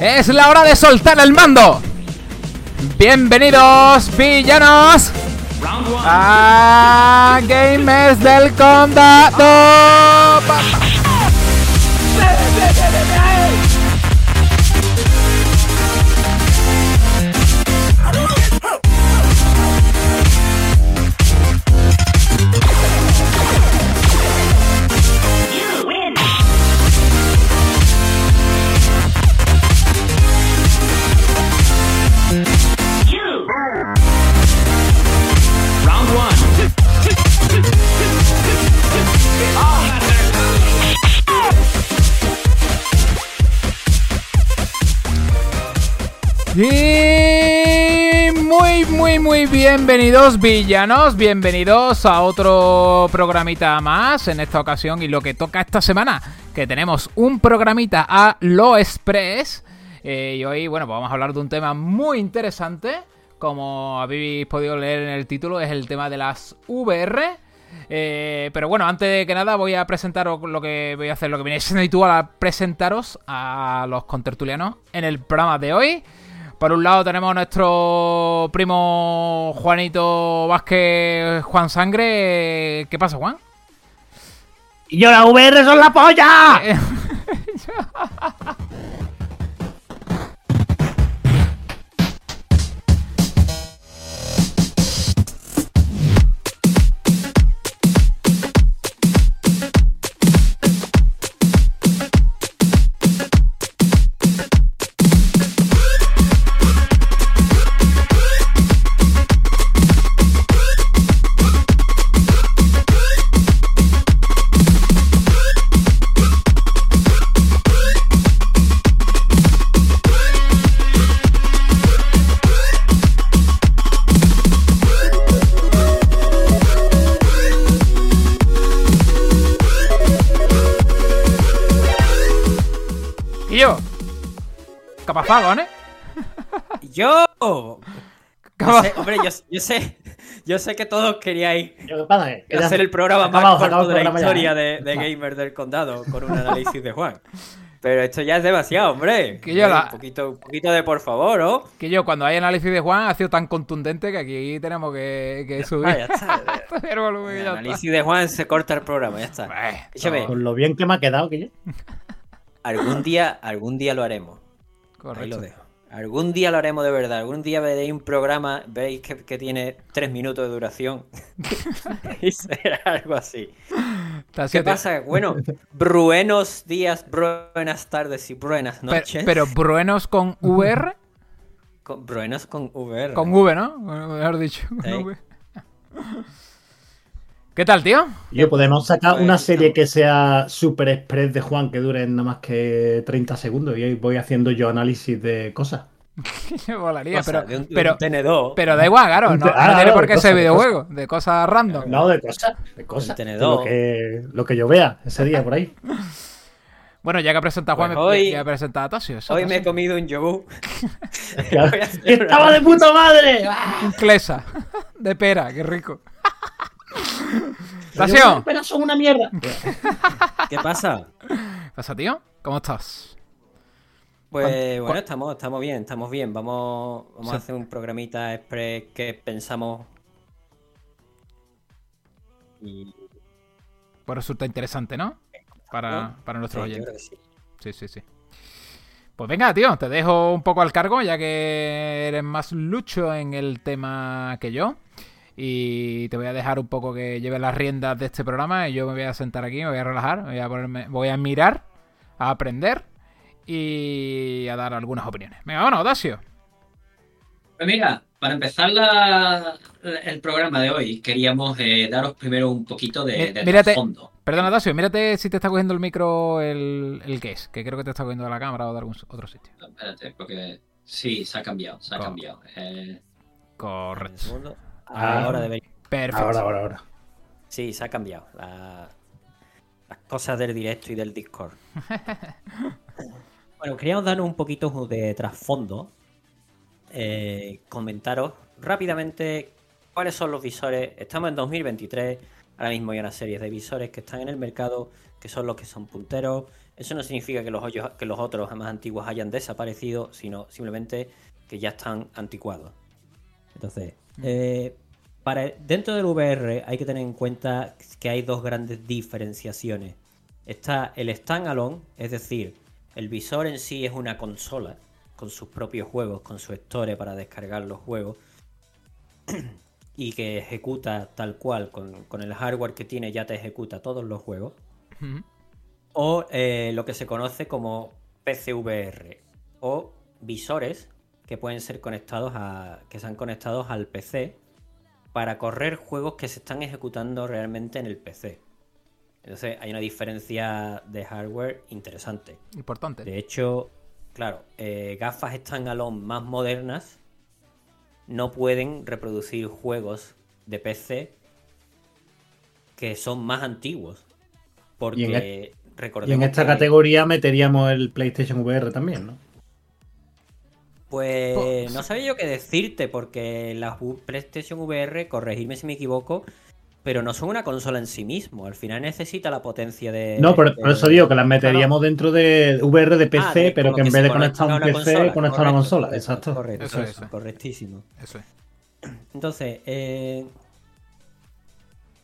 Es la hora de soltar el mando. Bienvenidos, villanos, a del Condado. Y muy, muy, muy bienvenidos villanos, bienvenidos a otro programita más en esta ocasión y lo que toca esta semana, que tenemos un programita a lo express eh, y hoy, bueno, pues vamos a hablar de un tema muy interesante, como habéis podido leer en el título, es el tema de las VR. Eh, pero bueno, antes de que nada voy a presentaros lo que voy a hacer, lo que viene siendo a presentaros a los contertulianos en el programa de hoy. Por un lado tenemos a nuestro primo Juanito Vázquez, Juan Sangre. ¿Qué pasa, Juan? Y yo la VR son la polla. yo, sé. Yo sé que todos queríais Yo, ¿qué pasa? ¿Qué te hacer hace? el programa más corto de la ya, historia ¿eh? de, de Gamer del Condado con un análisis de Juan. Pero esto ya es demasiado, hombre. Que yo la- Un, poquito, un poquito de por favor, ¿o? Que yo, cuando hay análisis de Juan, ha sido tan contundente que aquí tenemos que, que subir Ah, ya está. subir el volumen y El ya está. análisis de Juan se corta el programa, ya está. Pues, Con lo bien que me ha quedado, que yo. algún día, algún día lo haremos. Ahí Correcto. lo dejo. Algún día lo haremos de verdad. Algún día veréis un programa, veréis que, que tiene tres minutos de duración. y será algo así. ¿Qué siete- pasa? Bueno, buenos días, buenas tardes y buenas noches. Pero, Bruenos con VR, Con, buenos con VR. con V, ¿no? Mejor dicho, con Sí. V. ¿Qué tal, tío? Yo podemos sacar Pues, una serie que sea super express de Juan que dure nada más que 30 segundos y ahí voy haciendo yo análisis de cosas. Me molaría, Cosa, pero, de un, de pero, un tenedor. pero da igual, claro, no, Ah, no tiene claro, por qué ser videojuego, de cosas random. No, de cosas, de cosas. Tenedor. Lo que, lo que yo vea ese día por ahí. Bueno, ya que ha presentado a Juan, Pues me- hoy- ya ha presentado a Tasio. eso, Hoy me he comido un yogur. Claro. Voy a hacer ¡Que ¡Estaba de puta madre! Un Clesa de pera, qué rico. Tasio, Pero son una mierda. ¿Qué pasa? ¿qué pasa, tío? ¿Cómo estás? Pues ¿Cuán- bueno, estamos, estamos bien, estamos bien. Vamos, vamos Sí. a hacer un programita express que pensamos. Y Pues resulta interesante, ¿no? Para, para nuestros Sí, oyentes. Sí, sí, sí. Pues venga, tío, te dejo un poco al cargo, ya que eres más lucho en el tema que yo. Y te voy a dejar un poco que lleves las riendas de este programa. Y yo me voy a sentar aquí, me voy a relajar, me voy a ponerme, voy a mirar, a aprender y a dar algunas opiniones. Venga, bueno, Dasio. Pues mira, para empezar la- el programa de hoy, queríamos eh, daros primero un poquito de, Eh, de mírate. fondo. Perdona, Dasio, mírate si te está cogiendo el micro el, el que es, que creo que te está cogiendo de la cámara o de algún otro sitio. Espérate, porque sí, se ha cambiado, se ha cambiado. Eh, Correcto. Ah. Ahora debería. Perfecto. Ahora, ahora, ahora. Sí, se ha cambiado. La- las cosas del directo y del Discord. bueno, queríamos darnos un poquito de trasfondo. Eh, comentaros rápidamente cuáles son los visores. Estamos en 2023. Ahora mismo hay una serie de visores que están en el mercado, que son los que son punteros. Eso no significa que los, hoyos- que los otros más antiguos hayan desaparecido, sino simplemente que ya están anticuados. Entonces, eh, para, dentro del VR hay que tener en cuenta que hay dos grandes diferenciaciones. Está el standalone, es decir, el visor en sí es una consola con sus propios juegos, con su store para descargar los juegos y que ejecuta tal cual, con, con el hardware que tiene ya te ejecuta todos los juegos. O eh, lo que se conoce como PCVR o visores que pueden ser conectados a. que sean conectados al PC para correr juegos que se están ejecutando realmente en el PC. Entonces hay una diferencia de hardware interesante. Importante. De hecho, claro, eh, gafas standalone más modernas no pueden reproducir juegos de PC que son más antiguos. Porque Y en e- recordemos Y en esta que, categoría meteríamos el PlayStation VR también, ¿no? Pues no sabía yo qué decirte, porque las PlayStation VR, corregirme si me equivoco, pero no son una consola en sí mismo. Al final necesita la potencia de. No, por, de- por eso digo que las meteríamos dentro de VR de PC, Ah, de- pero que en vez de conecta conectar a un PC, consola, conectar una consola. correcto, Exacto. Correcto, Eso es, eso, eso. correctísimo. Eso es. Entonces, eh,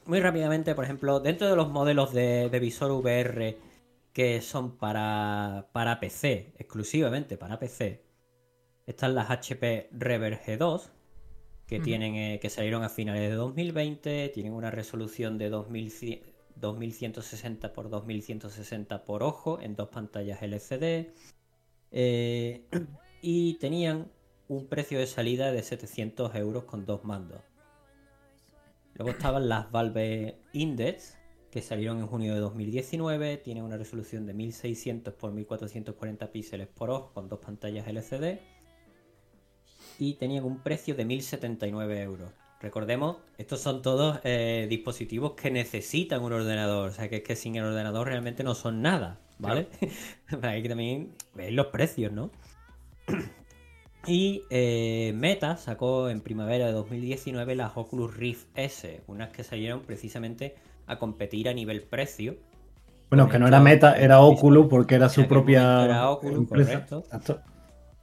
muy rápidamente, por ejemplo, dentro de los modelos de, de visor VR que son para, para PC, exclusivamente para PC, están las HP Rever G2, que tienen eh, que salieron a finales de 2020, tienen una resolución de 2100 2160 x 2160 por ojo en dos pantallas LCD eh, y tenían un precio de salida de 700 euros con dos mandos. Luego estaban las Valve Index, que salieron en junio de 2019, tienen una resolución de 1600 x 1440 píxeles por ojo con dos pantallas LCD y tenían un precio de 1079 euros. Recordemos, estos son todos eh, dispositivos que necesitan un ordenador, o sea que es que sin el ordenador realmente no son nada, ¿vale? Hay que también ver los precios, ¿no? Y eh, Meta sacó en primavera de 2019 las Oculus Rift S, unas que salieron precisamente a competir a nivel precio. Bueno, que no era Meta, era Oculus porque era su propia era Oculus, empresa. correcto. Exacto.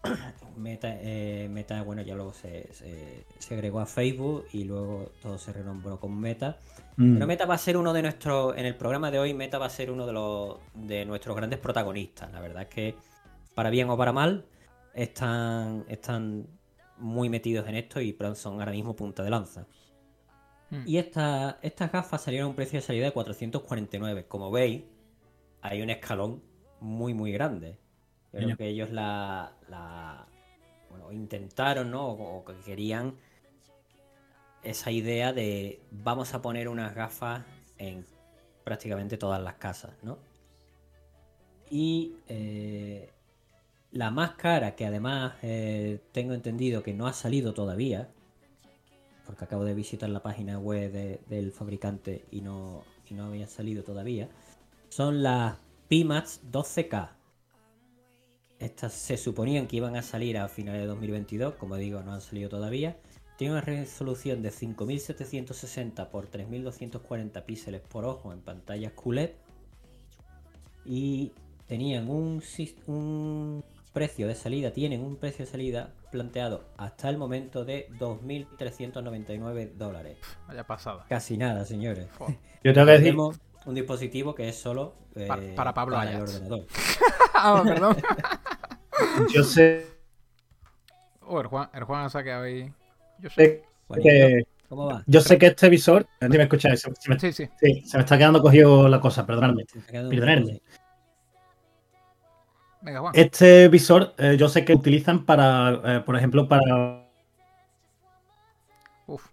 Meta, eh, Meta, bueno, ya luego se, se, se agregó a Facebook y luego todo se renombró con Meta. Mm. Pero Meta va a ser uno de nuestros, en el programa de hoy, Meta va a ser uno de los de nuestros grandes protagonistas. La verdad es que, para bien o para mal, están, están muy metidos en esto y son ahora mismo punta de lanza. Mm. Y esta- estas gafas salieron a un precio de salida de 449. Como veis, hay un escalón muy, muy grande. Yo creo que ellos la, la- bueno, intentaron, ¿no? O, que querían esa idea de vamos a poner unas gafas en prácticamente todas las casas, ¿no? Y eh, la más cara, que además eh, tengo entendido que no ha salido todavía, porque acabo de visitar la página web de- del fabricante y no, y no había salido todavía, son las Pimax 12K. Estas se suponían que iban a salir a finales de 2022, como digo, no han salido todavía. Tiene una resolución de 5760 x 3240 píxeles por ojo en pantallas QLED. Y tenían un, un precio de salida, tienen un precio de salida planteado hasta el momento de 2.399 dólares. Vaya pasada. Casi nada, señores. Joder. Yo tengo que decir, Tenemos un dispositivo que es solo eh, Para- para Pablo para el ordenador. ah, perdón. yo sé Oh, el Juan, el Juan ha saqueado ahí. Yo sé. Que ¿Cómo va? yo sé que este visor, si me escucháis, se, se me, Sí, sí. sí, se me está quedando cogido la cosa, perdonadme. Perdonadme. Venga, Juan. Este visor, eh, yo sé que utilizan para, eh, por ejemplo, para Uf.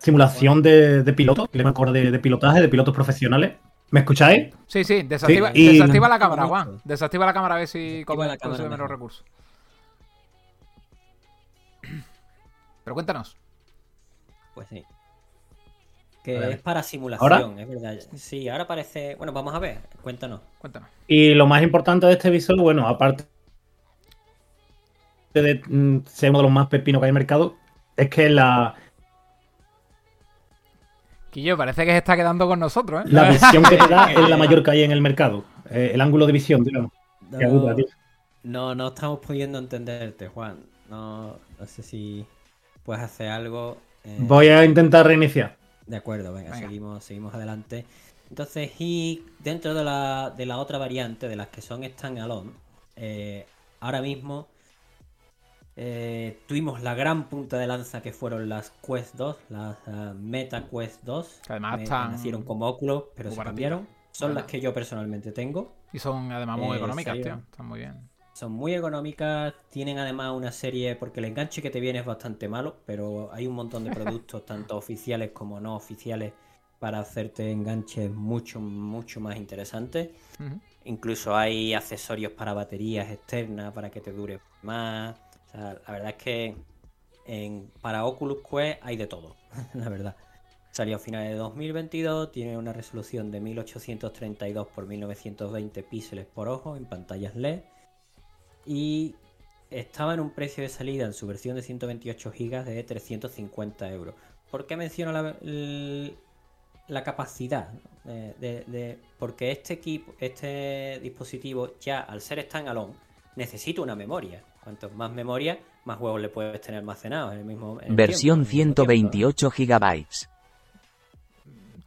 Simulación de, de pilotos, que le acuerdo de, de pilotaje, de pilotos profesionales. ¿Me escucháis? Sí, sí, desactiva, Sí, y- desactiva la cámara. Juan. Desactiva la cámara a ver si consume menos recursos. Pero cuéntanos. Pues sí. Que Vale. es para simulación, es verdad. Sí, ahora parece. Bueno, vamos a ver, cuéntanos. Cuéntanos. Y lo más importante de este visor, bueno, aparte de mm, ser uno de los más pepinos que hay en el mercado, es que la, Quillo, parece que se está quedando con nosotros, ¿eh? la visión que te da es la mayor que hay en el mercado. Eh, el ángulo de visión, digamos. Tío. No, no estamos pudiendo entenderte, Juan. No, no sé si puedes hacer algo. eh, Voy a intentar reiniciar. De acuerdo, venga, Venga. Seguimos, seguimos adelante. Entonces, y dentro de la, de la otra variante, de las que son standalone, eh, ahora mismo eh, tuvimos la gran punta de lanza que fueron las Quest 2, las ah, Meta Quest 2. Que además Me- están nacieron como Oculus, pero muy se cambiaron. Son las que yo personalmente tengo. Y son además muy Eh, económicas, tío. Están muy bien. Son muy económicas, tienen además una serie, porque el enganche que te viene es bastante malo, pero hay un montón de productos, tanto oficiales como no oficiales, para hacerte enganches mucho, mucho más interesantes. Incluso hay accesorios para baterías externas para que te dure más. La verdad es que en, para Oculus Quest hay de todo, la verdad. Salió a finales de 2022, tiene una resolución de 1832 x 1920 píxeles por ojo en pantallas LED y estaba en un precio de salida en su versión de 128 GB de 350 euros. ¿Por qué menciono la, capacidad? Eh, porque este equipo, este dispositivo ya al ser standalone necesita una memoria. Cuanto más memoria, más juegos le puedes tener almacenados en el mismo en el Versión tiempo, en el mismo tiempo. 128 gigabytes.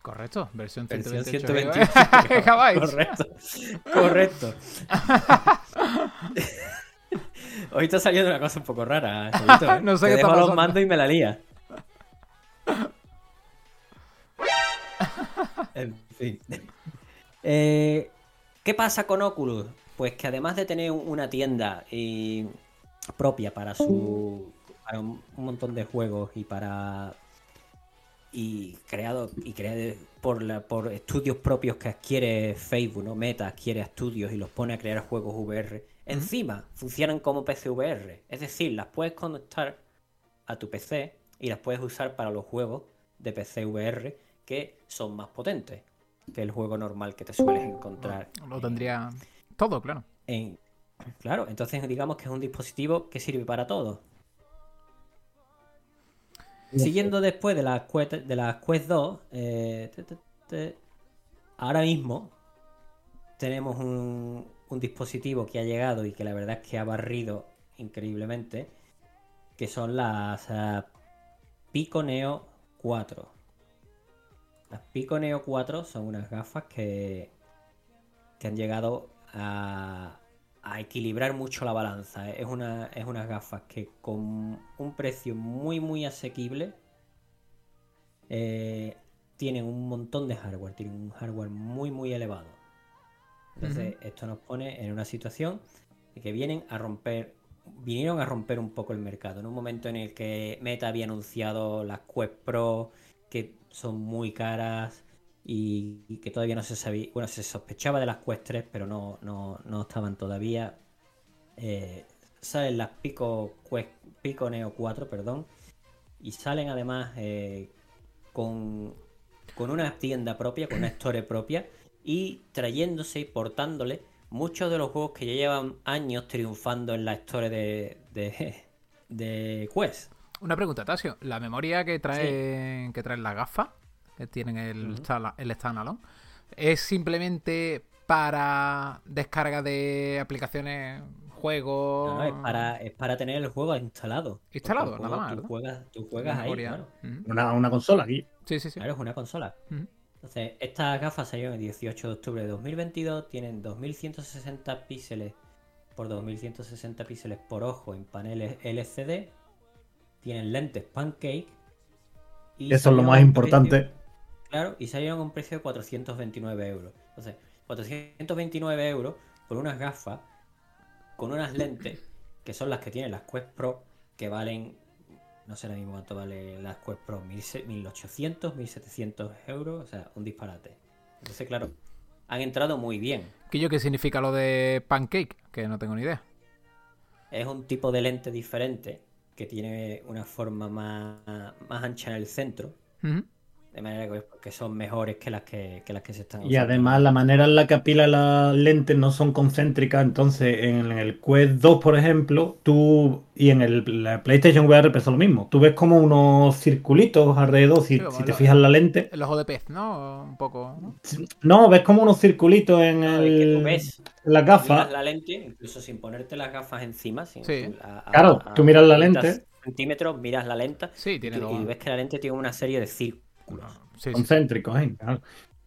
Correcto, versión Versión 128 128 gigabytes. Correcto. Correcto. Hoy está saliendo una cosa un poco rara. Chavito, ¿eh? No sé Te qué está dejo los pasando. mandos y me la lía. En fin. Eh, ¿Qué pasa con Oculus? Pues que además de tener una tienda y propia para su para un, un montón de juegos y para y creado y creado por la, por estudios propios que adquiere Facebook, ¿no? Meta adquiere estudios y los pone a crear juegos VR. Encima funcionan como PC VR, es decir, las puedes conectar a tu PC y las puedes usar para los juegos de PC VR que son más potentes que el juego normal que te sueles encontrar. Lo tendría todo, claro. En... Claro, entonces digamos que es un dispositivo que sirve para todo. Siguiendo después de las Quest, de las Quest 2, eh, te- te- te- ahora mismo tenemos un, un dispositivo que ha llegado y que la verdad es que ha barrido increíblemente, que son las ah, Pico Neo 4. Las Pico Neo 4 son unas gafas que, que han llegado a, a equilibrar mucho la balanza. ¿eh? Es, una, es unas gafas que con un precio muy muy asequible eh, tienen un montón de hardware, tienen un hardware muy muy elevado. Entonces esto nos pone en una situación de que vienen a romper, vinieron a romper un poco el mercado. En un momento en el que Meta había anunciado las Quest Pro, que son muy caras y, y que todavía no se sabía, bueno, se sospechaba de las Quest 3, pero no, no, no estaban todavía. Eh, salen las Pico, Pico Neo 4, perdón, y salen además eh, con, con una tienda propia, con una store propia, y trayéndose y portándole muchos de los juegos que ya llevan años triunfando en la store de, de, de Quest. Una pregunta, Tasio. La memoria que trae que traen las gafas, que tienen el, Ujú. stala- el standalone, ¿es simplemente para descarga de aplicaciones, juegos? No, no, es, para, es para tener el juego instalado. Instalado, Porque el nada más, Tú juegas, tú juegas ahí, claro. Una, una consola aquí. Sí, sí, sí. Claro, es una consola. Entonces, estas gafas salieron el 18 de octubre de 2022, tienen 2160 píxeles por 2160 píxeles por ojo en paneles LCD, tienen lentes pancake y Eso es lo más importante. Claro, y salieron a un precio de 429 euros. Entonces, 429 euros por unas gafas con unas lentes que son las que tienen las Quest Pro que valen no sé ahora mismo cuánto vale las Quest Pro, 1000 1800, 1700 euros, o sea, un disparate. Entonces, claro, han entrado muy bien. ¿Qué yo qué significa lo de pancake? Que no tengo ni idea. Es un tipo de lente diferente que tiene una forma más, más ancha en el centro Ujú. De manera que, que son mejores que las que, que las que se están Y además la manera en la que apila las lentes no son concéntricas, entonces en el Quest 2, por ejemplo, tú y en el la PlayStation VR pasa lo mismo. Tú ves como unos circulitos alrededor, si, Sí, si te lo- fijas en la lente. El ojo de pez, ¿no? Un poco. ¿no? No, ves como unos circulitos en, No, es que el, tú ves, miras gafas. la lente, incluso sin ponerte las gafas encima. sin- Sí. a- a- Claro, a tú miras la 30 lente. centímetros, miras la lenta Sí, y, tiene dos. y ves que la lente tiene una serie de círculos. Sí. concéntricos, ¿eh? Claro.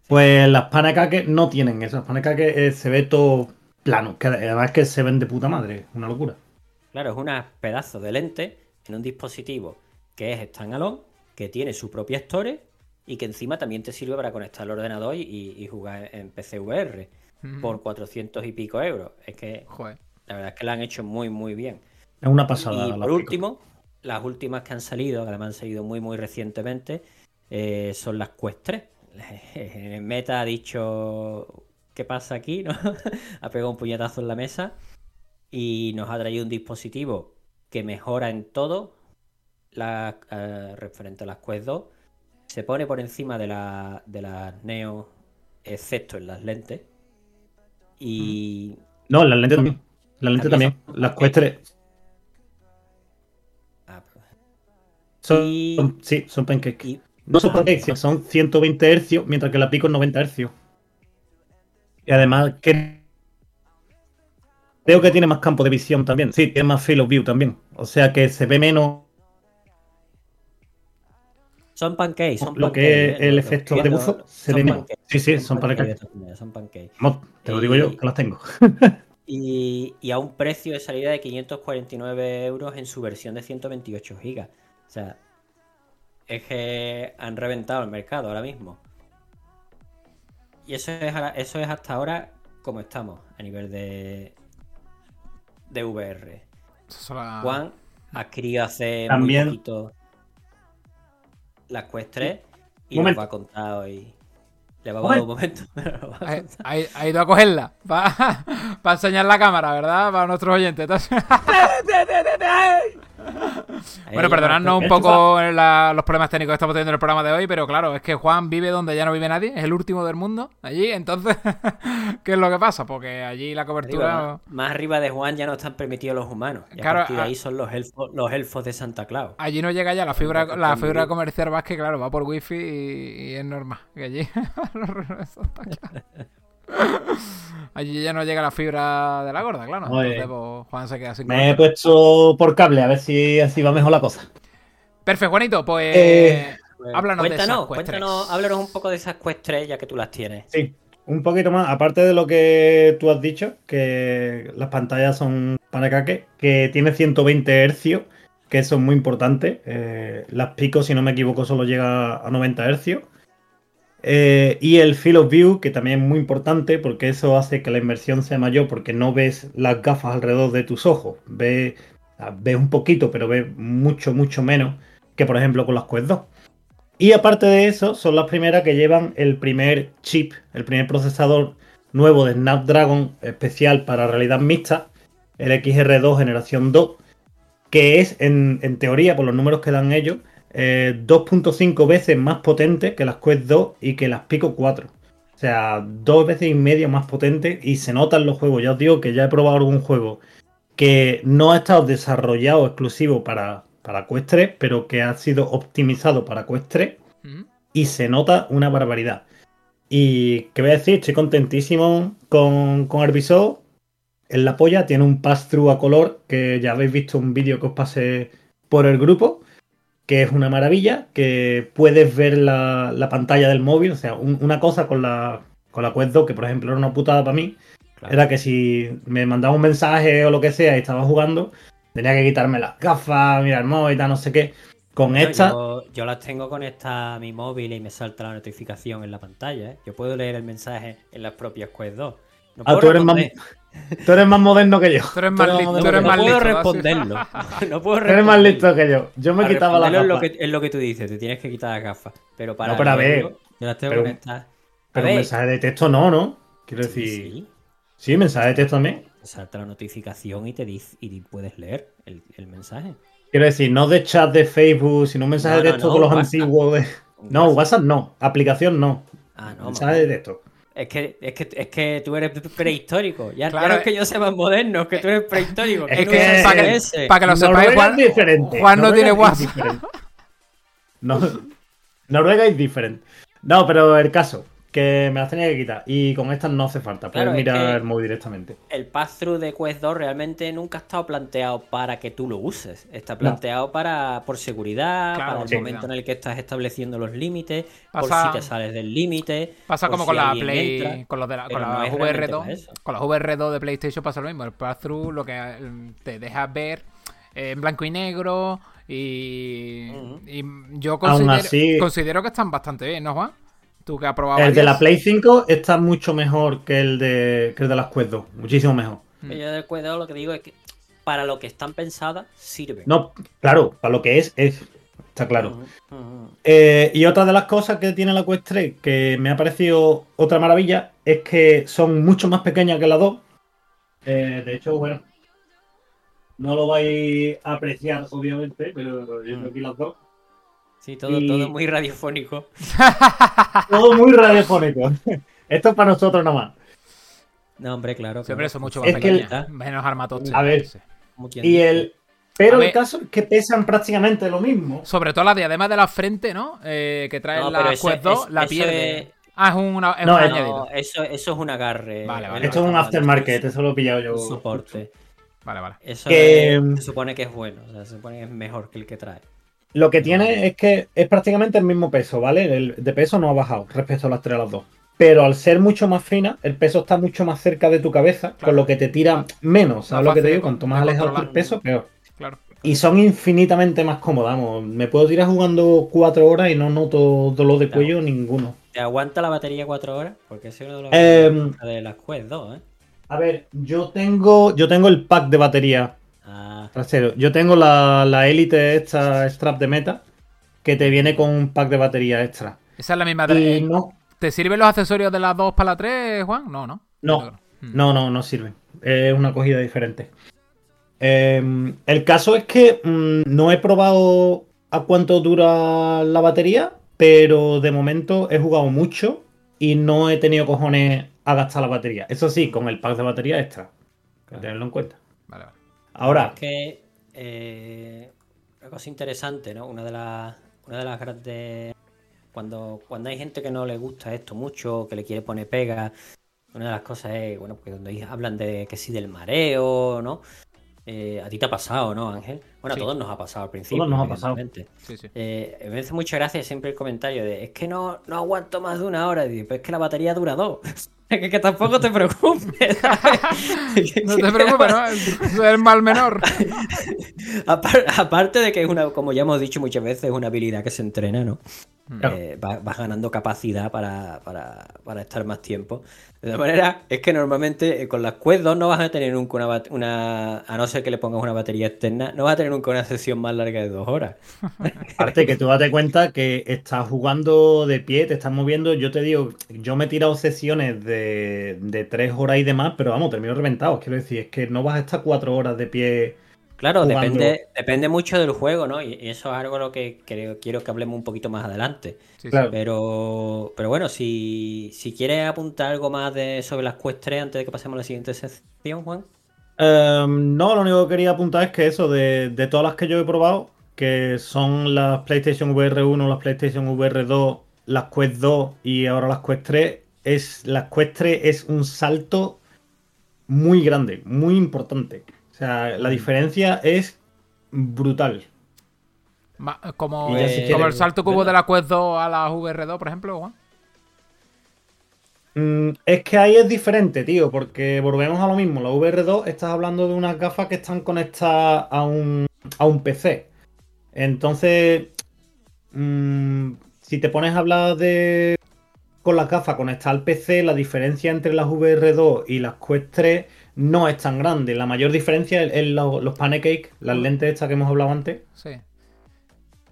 Pues las panecaques no tienen eso. Las panecaques eh, se ve todo plano. Que además que se ven de puta madre. Una locura. Claro, es un pedazo de lente en un dispositivo que es standalone, que tiene su propia store y que encima también te sirve para conectar al ordenador y, y jugar en PC VR Ujú. por 400 y pico euros. Es que Joder. la verdad es que la han hecho muy, muy bien. Es una pasada. Y por último, las últimas que han salido, que además han salido muy, muy recientemente, eh, son las Quest 3. Meta ha dicho, ¿qué pasa aquí? ¿no? ha pegado un puñetazo en la mesa y nos ha traído un dispositivo que mejora en todo la, eh, referente a las Quest 2. Se pone por encima de, la, de las Neo, excepto en las lentes. Y No, las lentes también. Las lentes También son- Las. Quest 3 ah, son, Y- son- sí, son pancakes. y- No son pancakes, son 120 Hz, mientras que la Pico es 90 Hz. Y además que creo que tiene más campo de visión también. Sí, tiene más field of view también. O sea que se ve menos Son pancakes, son lo pancakes, que es ¿eh? el Lo- efecto de buzo. Se son ve menos. Sí, sí, son pancakes pancakes. Son pancakes. Te lo digo Y- yo, que las tengo. Y, y a un precio de salida de 549 euros en su versión de 128 gigas. O sea, es que han reventado el mercado ahora mismo. Y eso es, eso es hasta ahora como estamos a nivel de, de VR. Juan adquirió hace También- muy poquito las Quest 3 y nos va a contar hoy. Le va a dar un momento. pero lo va a Ha, contar. ha- ha ido a cogerla para enseñar la cámara, ¿verdad? Para nuestros oyentes. Bueno, perdonadnos un poco la- los problemas técnicos que estamos teniendo en el programa de hoy, pero claro, es que Juan vive donde ya no vive nadie, es el último del mundo allí, entonces, ¿qué es lo que pasa? Porque allí la cobertura... más, más arriba de Juan ya no están permitidos los humanos. Y Claro, a partir de a- ahí son los elfos, los elfos de Santa Claus. Allí no llega ya la fibra, la fibra comercial más que, claro, va por wifi y, y es normal. Que allí. allí ya no llega la fibra de la gorda, claro. Oye. Entonces, pues, Juan se queda sin Me he puesto por cable a ver si así va mejor la cosa. Perfecto, Juanito, pues... Eh, háblanos de cuéntanos, esas Quest cuéntanos, 3. háblanos un poco de esas Quest 3 ya que tú las tienes. Sí, un poquito más. Aparte de lo que tú has dicho, que las pantallas son panecaques, que tiene 120 Hz, que eso es muy importante. Eh, las Pico, si no me equivoco, solo llega a 90 Hz. Eh, y el Field of View, que también es muy importante, porque eso hace que la inmersión sea mayor, porque no ves las gafas alrededor de tus ojos. Ves, ves un poquito, pero ves mucho, mucho menos que, por ejemplo, con las Quest 2. Y aparte de eso, son las primeras que llevan el primer chip, el primer procesador nuevo de Snapdragon especial para realidad mixta, el XR2 generación 2, que es, en teoría, por los números que dan ellos, eh, 2.5 veces más potente que las Quest 2 y que las Pico 4. O sea, dos veces y medio más potente y se nota en los juegos. Ya os digo que ya he probado algún juego que no ha estado desarrollado exclusivo para, para Quest 3, pero que ha sido optimizado para Quest 3 Ujú. y se nota una barbaridad. Y qué voy a decir, estoy contentísimo con, con el visor. En la polla tiene un pass-through a color, que ya habéis visto un vídeo que os pasé por el grupo, que es una maravilla, que puedes ver la, la pantalla del móvil. O sea, un- una cosa con la, con la Quest 2, que por ejemplo era una putada para mí, Claro. era que si me mandaba un mensaje o lo que sea y estaba jugando, tenía que quitarme las gafas, mirar el móvil no sé qué. Con esta... yo, yo las tengo conectadas a mi móvil y me salta la notificación en la pantalla. ¿eh? Yo puedo leer el mensaje en las propias Quest 2. No Ah, tú eres más, tú eres más moderno que yo. Tú eres más listo, más tú eres moderno más no puedo responderlo. no puedo Tú eres más listo que yo. Yo me quitaba las responderlo gafas. Es lo, que, es lo que tú dices, te tienes que quitar las gafas. Pero para No, pero a ver, leerlo, yo las tengo pero- conectadas. A Pero un mensaje de texto no, ¿no? Quiero decir. sí, Sí, mensaje de texto también. te salta la notificación y te dice, y puedes leer el, el mensaje. Quiero decir, no de chat de Facebook, sino un mensaje No, de texto no, con los antiguos. De... No, WhatsApp no. Aplicación no. Ah, no. Mensaje de texto. Es que, es, que, es que tú eres prehistórico. Ya, ya Claro, no es que yo sea más moderno, es que tú eres prehistórico. Es que para que, para que lo sepáis, Juan, es diferente. Juan no Noruega tiene WhatsApp. No, Noruega es diferente. No, pero el caso, que me las tenía que quitar. Y con estas no hace falta. Puedes Claro, mirar el móvil directamente. El pass-through de Quest 2 realmente nunca ha estado planteado para que tú lo uses. Está planteado para por seguridad, Claro, para el sí. momento en el que estás estableciendo los límites, por Pasa- si te sales del límite. Pasa como si con la Play, entra. con los de la, con la es realmente VR2, para eso. con las VR2 de PlayStation pasa lo mismo. El pass-through lo que eh, te deja ver eh, en blanco y negro y, yo considero, así- considero que están bastante bien, ¿no, Juan? Tú que has probado El de la Play 5 está mucho mejor que el de, que el de las Quest 2. Muchísimo mejor. Mm. Yo del Quest 2 lo que digo es que para lo que están pensadas, sirven. No, claro, para lo que es, es. Está claro. Eh, y otra de las cosas que tiene la Quest 3 que me ha parecido otra maravilla es que son mucho más pequeñas que las dos. Eh, de hecho, bueno, no lo vais a apreciar, obviamente, pero yo tengo aquí las dos. Sí, todo, Y- todo muy radiofónico. Todo muy radiofónico. Esto es para nosotros nomás. No, hombre, claro. Siempre son mucho más Es que el- pequeñas, menos armatoste. A ver. Y el. Pero ver. el caso es que pesan prácticamente lo mismo. Sobre todo la diadema de la frente, ¿no? Eh, que trae No, la eso- Quest 2, es- la eso pierde. es- Ah, es, una, es No, un añadido. No, eso, eso es un agarre. Vale, vale. Esto es un aftermarket, eso lo he pillado yo. Soporte. Vale, vale. Eso Que- es- se supone que es bueno, o sea, se supone que es mejor que el que trae. Lo que tiene es que es prácticamente el mismo peso, ¿vale? El de peso no ha bajado respecto a las tres a las dos. Pero al ser mucho más fina, el peso está mucho más cerca de tu cabeza, con lo que te tira menos. ¿Sabes lo que te digo? Cuanto más alejado esté el peso, peor. Claro. Y son infinitamente más cómodas. Me puedo tirar jugando cuatro horas y no noto dolor de Claro. cuello ninguno. ¿Te aguanta la batería cuatro horas? Porque es uno de los de las Quest 2, ¿eh? A ver, yo tengo, yo tengo el pack de batería Ah, trasero. Yo tengo la, la Elite esta strap de meta que te viene con un pack de batería extra. Esa es la misma. de- Y no, ¿Te sirven los accesorios de las 2 para la 3, Juan? No, no. No. No, no, no sirve. Es una cogida diferente. Eh, el caso es que mm, no he probado a cuánto dura la batería, pero de momento he jugado mucho y no he tenido cojones a gastar la batería. Eso sí, con el pack de batería extra. Hay que tenerlo en cuenta. Vale, vale. Ahora, es que eh, una cosa interesante, ¿no? Una de las una de las grandes cuando cuando hay gente que no le gusta esto mucho, que le quiere poner pega, una de las cosas es, bueno, porque cuando ahí hablan de que sí del mareo, ¿no? Eh, a ti te ha pasado, ¿no, Ángel? Bueno, Sí. a todos nos ha pasado al principio. Todos nos ha pasado. Sí, sí. Eh, me hace mucha gracia siempre el comentario de es que no, no aguanto más de una hora. Y digo, pues es que la batería dura dos. que, que tampoco te preocupes. No te preocupes, ¿no? Es el mal menor. Apar- aparte de que es una, como ya hemos dicho muchas veces, es una habilidad que se entrena, ¿no? Claro. Eh, va- vas ganando capacidad para, para- para estar más tiempo. De todas maneras, es que normalmente eh, con las Quest 2 no vas a tener nunca una, una. A no ser que le pongas una batería externa, no vas a tener nunca una sesión más larga de dos horas. aparte que tú date cuenta que estás jugando de pie, te estás moviendo. Yo te digo, yo me he tirado sesiones de, de tres horas y demás, pero vamos, termino reventado. Quiero decir, es que no vas a estar cuatro horas de pie. Claro, jugando. depende, depende mucho del juego, ¿no? Y eso es algo lo que creo, quiero que hablemos un poquito más adelante. Sí. Claro. Pero, pero bueno, si, si quieres apuntar algo más de, sobre las Quest 3 antes de que pasemos a la siguiente sección, Juan. Em, no, lo único que quería apuntar es que eso, de, de todas las que yo he probado, que son las PlayStation VR 1, las PlayStation VR 2, las Quest 2 y ahora las Quest 3, es, las Quest 3 es un salto muy grande, muy importante. O sea, la diferencia es brutal. Como, si como el salto cubo de la Quest 2 a la VR2, por ejemplo, Juan. Mm, es que ahí es diferente, tío, porque volvemos a lo mismo. La VR2 estás hablando de unas gafas que están conectadas a un, a un PC. Entonces, mm, si te pones a hablar de con las gafas conectadas al PC, la diferencia entre las VR2 y las Quest 3 no es tan grande. La mayor diferencia es, es lo- los pancake, las lentes estas que hemos hablado antes. Sí.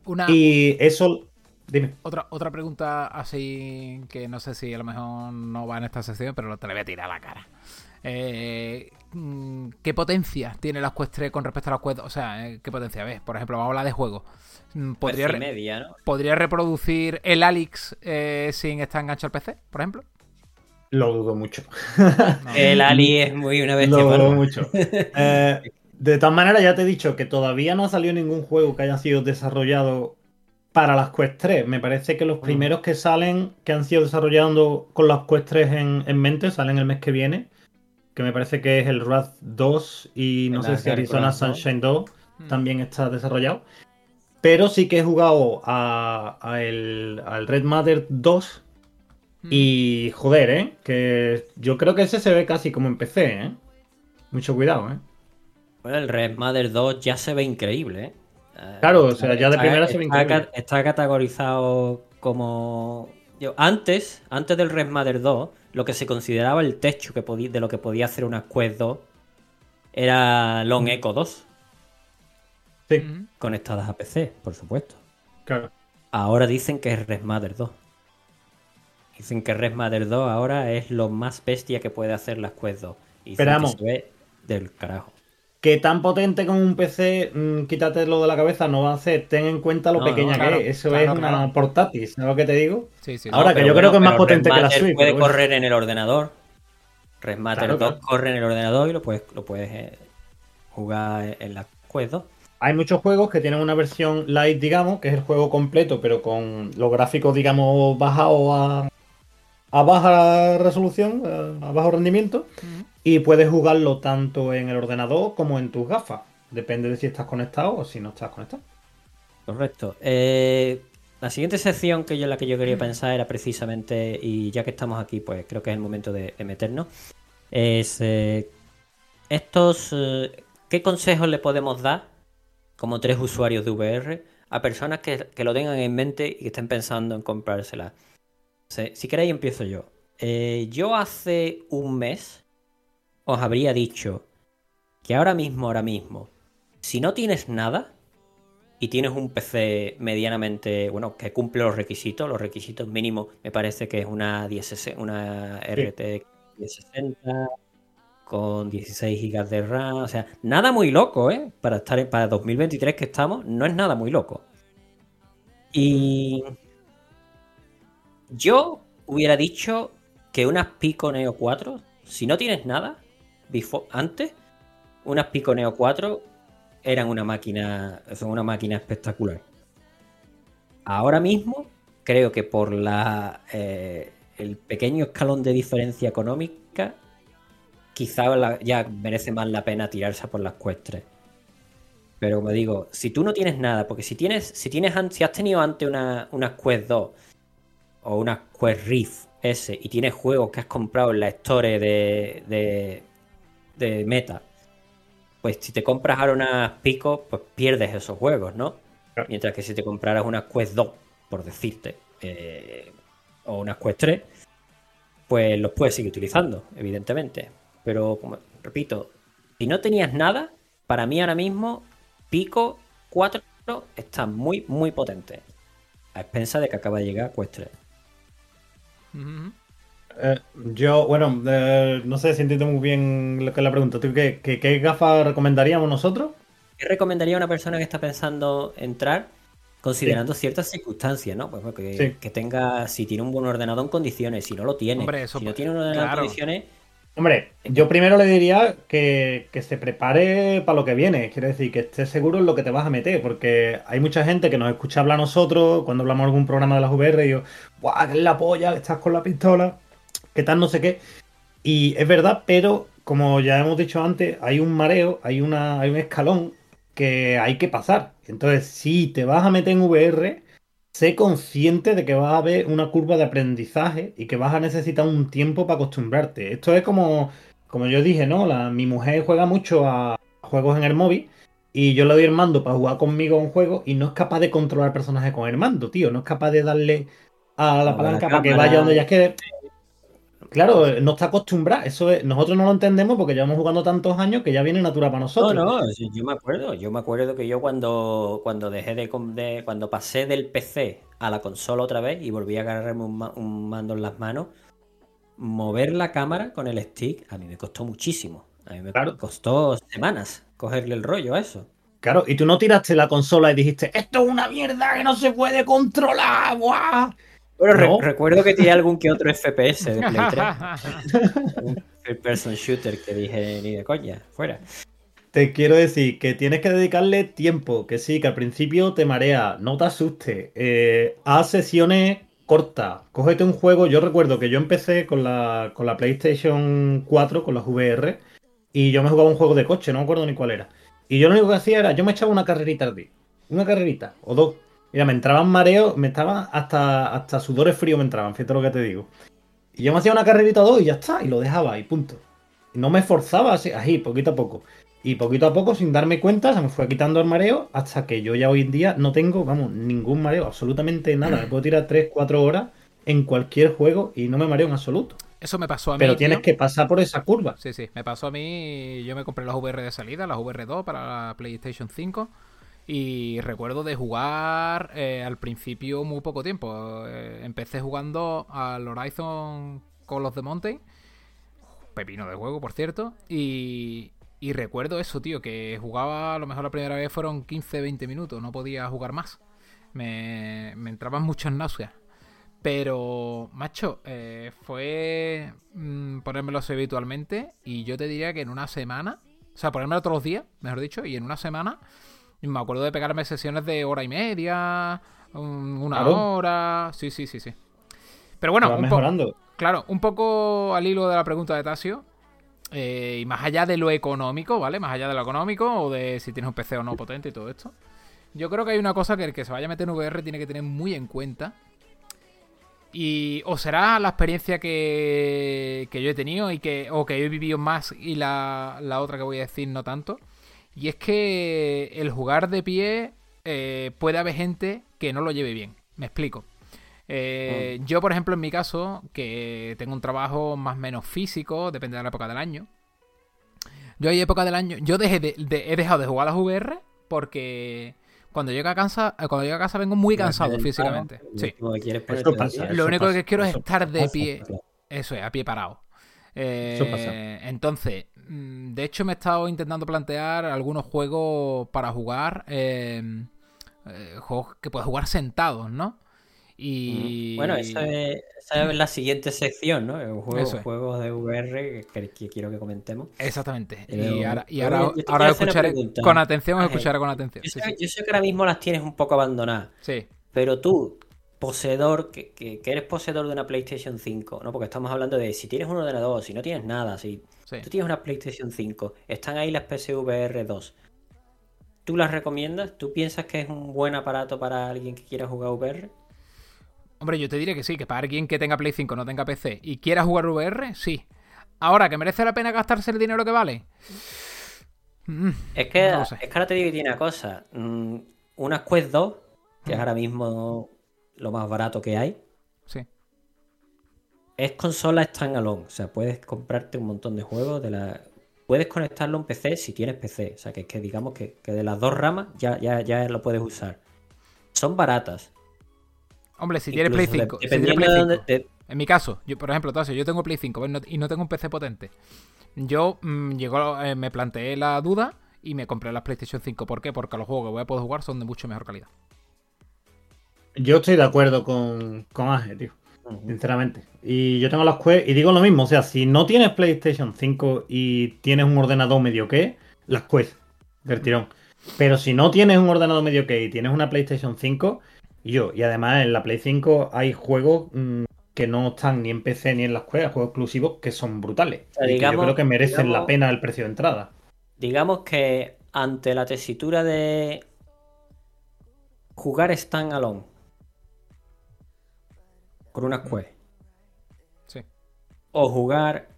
Una, Y eso Dime. Otra, otra pregunta así que no sé si a lo mejor no va en esta sección, pero te la voy a tirar a la cara. Eh, mm, ¿Qué potencia tiene la Quest 3 con respecto a la Quest? O sea, eh, ¿qué potencia ves? Por ejemplo, vamos a hablar de juego. Mm, ¿Podría, y media, ¿no? ¿Podría reproducir el Alix eh, sin estar enganchado al PC, por ejemplo? Lo dudo mucho. No. El Ali es muy una bestia. Lo dudo mucho. Eh, de todas maneras, ya te he dicho que todavía no ha salido ningún juego que haya sido desarrollado para las Quest 3. Me parece que los Mm. primeros que salen, que han sido desarrollando con las Quest 3 en, en mente, salen el mes que viene. Que me parece que es el Wrath 2 y no El sé si Arizona Wrath 2. Sunshine 2 Mm. también está desarrollado. Pero sí que he jugado a, a el, al Red Matter 2 Mm. y joder, ¿eh? Que yo creo que ese se ve casi como en PC, ¿eh? Mucho cuidado, ¿eh? Bueno, el Red Mother 2 ya se ve increíble, ¿eh? Eh, Claro, o sea, ya de primera se ve está increíble. Está categorizado como. yo- antes, antes del Red Mother 2, lo que se consideraba el techo que podía, de lo que podía hacer una Quest 2 era Long Echo 2, Sí, conectadas a PC, por supuesto. claro. Ahora dicen que es Red Mother 2. Dicen que Red Mother 2 ahora es lo más bestia que puede hacer las Quest 2. Y Pero que vamos. se ve del carajo. Que tan potente como un PC, mm, quítatelo de la cabeza, no va a ser. Ten en cuenta lo No, no, pequeña claro, que es. Eso claro, es una portátil, ¿sabes lo que te digo? Sí, sí. Ahora, que yo creo que es más potente Red que la Matter Switch, puede bueno. correr en el ordenador. Red Matter Claro, 2 claro. corre en el ordenador y lo puedes, lo puedes eh, jugar en la Quest 2. Hay muchos juegos que tienen una versión light, digamos, que es el juego completo, pero con los gráficos, digamos, bajados a, a baja resolución, a, a bajo rendimiento. Y puedes jugarlo tanto en el ordenador como en tus gafas. Depende de si estás conectado o si no estás conectado. Correcto. Eh, la siguiente sección que yo en la que yo quería pensar era precisamente, y ya que estamos aquí, pues creo que es el momento de, de meternos. Es eh, estos. eh, ¿Qué consejos le podemos dar como tres usuarios de VR a personas que, que lo tengan en mente y que estén pensando en comprársela? Si, si queréis, empiezo yo. Eh, yo hace un mes os habría dicho que ahora mismo, ahora mismo, si no tienes nada, y tienes un PC medianamente, bueno, que cumple los requisitos, los requisitos mínimos me parece que es una 1060, una RTX 1060 con 16 GB de RAM, o sea, nada muy loco, ¿eh? Para estar en- para 2023 que estamos, no es nada muy loco. Y yo hubiera dicho que unas Pico Neo 4, si no tienes nada, befo- antes, unas Pico Neo 4 eran una máquina, son una máquina espectacular. Ahora mismo, creo que por la eh, el pequeño escalón de diferencia económica, quizá la- ya merece más la pena tirarse por las Quest 3. Pero como digo, si tú no tienes nada, porque si tienes, si tienes, si has tenido antes una, una Quest 2 o una Quest Rift S y tienes juegos que has comprado en la Store de, de, de Meta, pues si te compras ahora unas Pico, pues pierdes esos juegos, ¿no? Claro. Mientras que si te compraras unas Quest 2, por decirte, eh, o unas Quest 3, pues los puedes seguir utilizando, evidentemente. Pero, como repito, si no tenías nada, para mí ahora mismo, Pico 4 está muy, muy potente. A expensa de que acaba de llegar Quest 3. Ujú. Eh, yo, bueno, eh, no sé si entiendo muy bien lo que es la pregunta. ¿Tú qué, qué, qué gafas recomendaríamos nosotros? ¿Qué recomendaría a una persona que está pensando entrar considerando ciertas circunstancias, ¿no? Pues que, Sí. que tenga, si tiene un buen ordenador en condiciones, si no lo tiene, Hombre, eso si no pues, tiene un ordenador claro. en condiciones, Hombre, yo primero le diría que, que se prepare para lo que viene. Quiere decir, que estés seguro en lo que te vas a meter. Porque hay mucha gente que nos escucha hablar a nosotros cuando hablamos de algún programa de las VR y yo, ¡guau! Que es la polla, estás con la pistola, que tal, no sé qué. Y es verdad, pero como ya hemos dicho antes, hay un mareo, hay, una, hay un escalón que hay que pasar. Entonces, si te vas a meter en VR, sé consciente de que va a haber una curva de aprendizaje y que vas a necesitar un tiempo para acostumbrarte. Esto es como, como yo dije, ¿no? La- mi mujer juega mucho a juegos en el móvil y yo le doy el mando para jugar conmigo a un juego y no es capaz de controlar personajes con el mando, tío. No es capaz de darle a la palanca para que vaya donde ella quiere. Claro, no está acostumbrada. Eso es, nosotros no lo entendemos porque llevamos jugando tantos años que ya viene natural para nosotros. No, no, yo me acuerdo. Yo me acuerdo que yo cuando, cuando dejé de, de cuando pasé del PC a la consola otra vez y volví a agarrarme un, mando en las manos, mover la cámara con el stick a mí me costó muchísimo. A mí me costó semanas cogerle el rollo a eso. Claro, y tú no tiraste la consola y dijiste, esto es una mierda que no se puede controlar, ¡buah! Bueno, recuerdo que tiene algún que otro FPS de Play 3. un person shooter que dije ni de coña, fuera. Te quiero decir que tienes que dedicarle tiempo, que sí, que al principio te marea, no te asustes, eh, haz sesiones cortas, cógete un juego, yo recuerdo que yo empecé con la, con la PlayStation 4, con las VR, y yo me jugaba un juego de coche, no me acuerdo ni cuál era. Y yo lo único que hacía era, yo me echaba una carrerita al día. Una carrerita, o dos. Mira, me entraban mareos, me estaban hasta, hasta sudores fríos me entraban, fíjate lo que te digo. Y yo me hacía una carrerita dos y ya está, y lo dejaba y punto. Y no me esforzaba así, así, poquito a poco. Y poquito a poco, sin darme cuenta, se me fue quitando el mareo hasta que yo ya hoy en día no tengo, vamos, ningún mareo, absolutamente nada. Me puedo tirar 3, 4 horas en cualquier juego y no me mareo en absoluto. Eso me pasó a mí. Pero tienes que pasar por esa curva. Sí, sí, me pasó a mí. Yo me compré las VR de salida, las VR2 para la PlayStation 5. Y recuerdo de jugar eh, al principio muy poco tiempo. Eh, empecé jugando al Horizon Call of the Mountain. Pepino de juego, por cierto. Y, y recuerdo eso, tío, que jugaba a lo mejor la primera vez fueron 15-20 minutos. No podía jugar más. Me, me entraban muchas náuseas. Pero, macho, eh, fue mm, ponérmelo así habitualmente y yo te diría que en una semana, o sea, ponérmelo todos los días, mejor dicho, y en una semana me acuerdo de pegarme sesiones de hora y media, una hora, sí, sí, sí, sí. Pero bueno, mejorando. claro, un poco al hilo de la pregunta de Tasio, eh, y más allá de lo económico, ¿vale? Más allá de lo económico o de si tienes un PC o no potente y todo esto. Yo creo que hay una cosa que el que se vaya a meter en VR tiene que tener muy en cuenta y o será la experiencia que, que yo he tenido y que, o que he vivido más y la, la, otra que voy a decir no tanto. Y es que el jugar de pie eh, puede haber gente que no lo lleve bien. Me explico. Eh, mm. Yo, por ejemplo, en mi caso, que tengo un trabajo más o menos físico, depende de la época del año. Yo hay época del año. Yo dejé de, he dejado de jugar a las VR porque cuando llego a casa, eh, cuando llego a casa vengo muy cansado físicamente. Sí. Lo único que quiero es estar de pie. Eso es, a pie parado. Eh, entonces, mm, de hecho me he estado intentando plantear algunos juegos para jugar. Em, eh, juegos que puedes jugar sentados, ¿no? Y... Bueno, esa es, la siguiente sección, ¿no? Juegos, juegos de VR que, quiero que comentemos. Exactamente. y ahora, y ahora, ahora escucharé con atención, escucharé con atención. Yo, sé, que ahora mismo las tienes un poco abandonadas. Sí. Pero tú, poseedor, que, que, eres poseedor de una PlayStation 5, ¿no? Porque estamos hablando de si tienes un ordenador, si no tienes nada, si tú tienes una PlayStation 5, están ahí las PSVR 2. ¿Tú las recomiendas? ¿Tú piensas que es un buen aparato para alguien que quiera jugar VR? Hombre, yo te diré que sí, que para alguien que tenga Play 5, no tenga PC y quiera jugar VR, sí. Ahora, ¿que merece la pena gastarse el dinero que vale? Mm, es, que, es que ahora te digo que tiene una cosa. Mm, una Quest 2, que es ahora mismo lo más barato que hay. Sí. Es consola standalone. O sea, puedes comprarte un montón de juegos de la. Puedes conectarlo a un PC si tienes PC. O sea, que, que digamos que, que, de las dos ramas ya, ya, ya lo puedes usar. Son baratas. Hombre, si tienes Play 5. En mi caso, yo, por ejemplo, yo tengo Play 5 y no tengo un PC potente. Yo mm, llegó, eh, me planteé la duda y me compré la PlayStation 5. ¿Por qué? Porque los juegos que voy a poder jugar son de mucho mejor calidad. Yo estoy de acuerdo con, con Ángel, tío. Sinceramente. Y yo tengo las Quest y digo lo mismo. O sea, si no tienes PlayStation 5 y tienes un ordenador medio que, las Quest del tirón. Pero si no tienes un ordenador medio que y tienes una PlayStation 5, yo, y además en la Play 5 hay juegos mm, que no están ni en PC ni en las escuela, juegos exclusivos que son brutales. y yo creo que merecen la pena el precio de entrada. Digamos que ante la tesitura de jugar standalone con una Quest. Sí. O jugar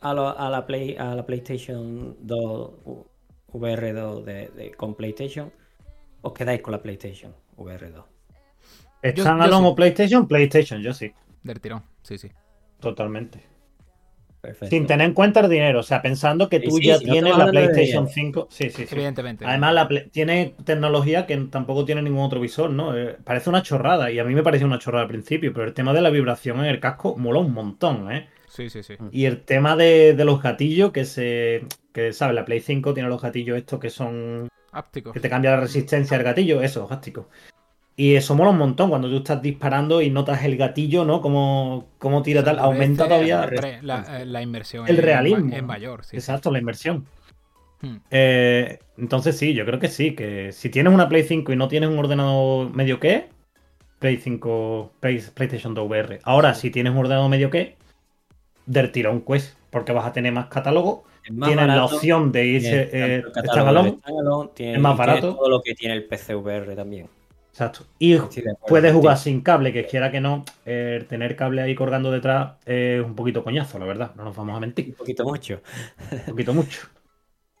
a, la, Play, a la PlayStation 2 VR2 de, con PlayStation, os quedáis con la PlayStation. VR2. ¿Standalone o PlayStation? PlayStation, yo sí. Del tirón, sí, sí. Totalmente. Perfecto. Sin tener en cuenta el dinero, o sea, pensando que tú sí, ya si tienes la PlayStation dinero. 5. Sí, sí, sí. Evidentemente. Además, la Play- tiene tecnología que tampoco tiene ningún otro visor, ¿no? Eh, parece una chorrada, y a mí me pareció una chorrada al principio, pero el tema de la vibración en el casco mola un montón, ¿eh? Sí, sí, sí. Y el tema de, de los gatillos, que se. que, ¿sabes? La Play 5 tiene los gatillos estos que son. Que te cambia la resistencia del gatillo, eso, gástico. Y eso mola un montón cuando tú estás disparando y notas el gatillo, ¿no? Como, como tira tal, aumenta todavía la, eh, la inmersión el es realismo. Es mayor, sí. Exacto, la inversión. Hmm. Eh, entonces sí, yo creo que sí, que si tienes una Play 5 y no tienes un ordenador medio que, Play 5, Play- PlayStation 2 VR. Ahora, si tienes un ordenador medio que, del tirón Quest, porque vas a tener más catálogo, más tienes la barato, opción de irse eh, es más tiene barato. todo lo que tiene el PC VR también. Exacto. Y puedes jugar sin cable, que quiera que no, el tener cable ahí colgando detrás es un poquito coñazo, la verdad, no nos vamos a mentir. Un poquito mucho. Un poquito mucho.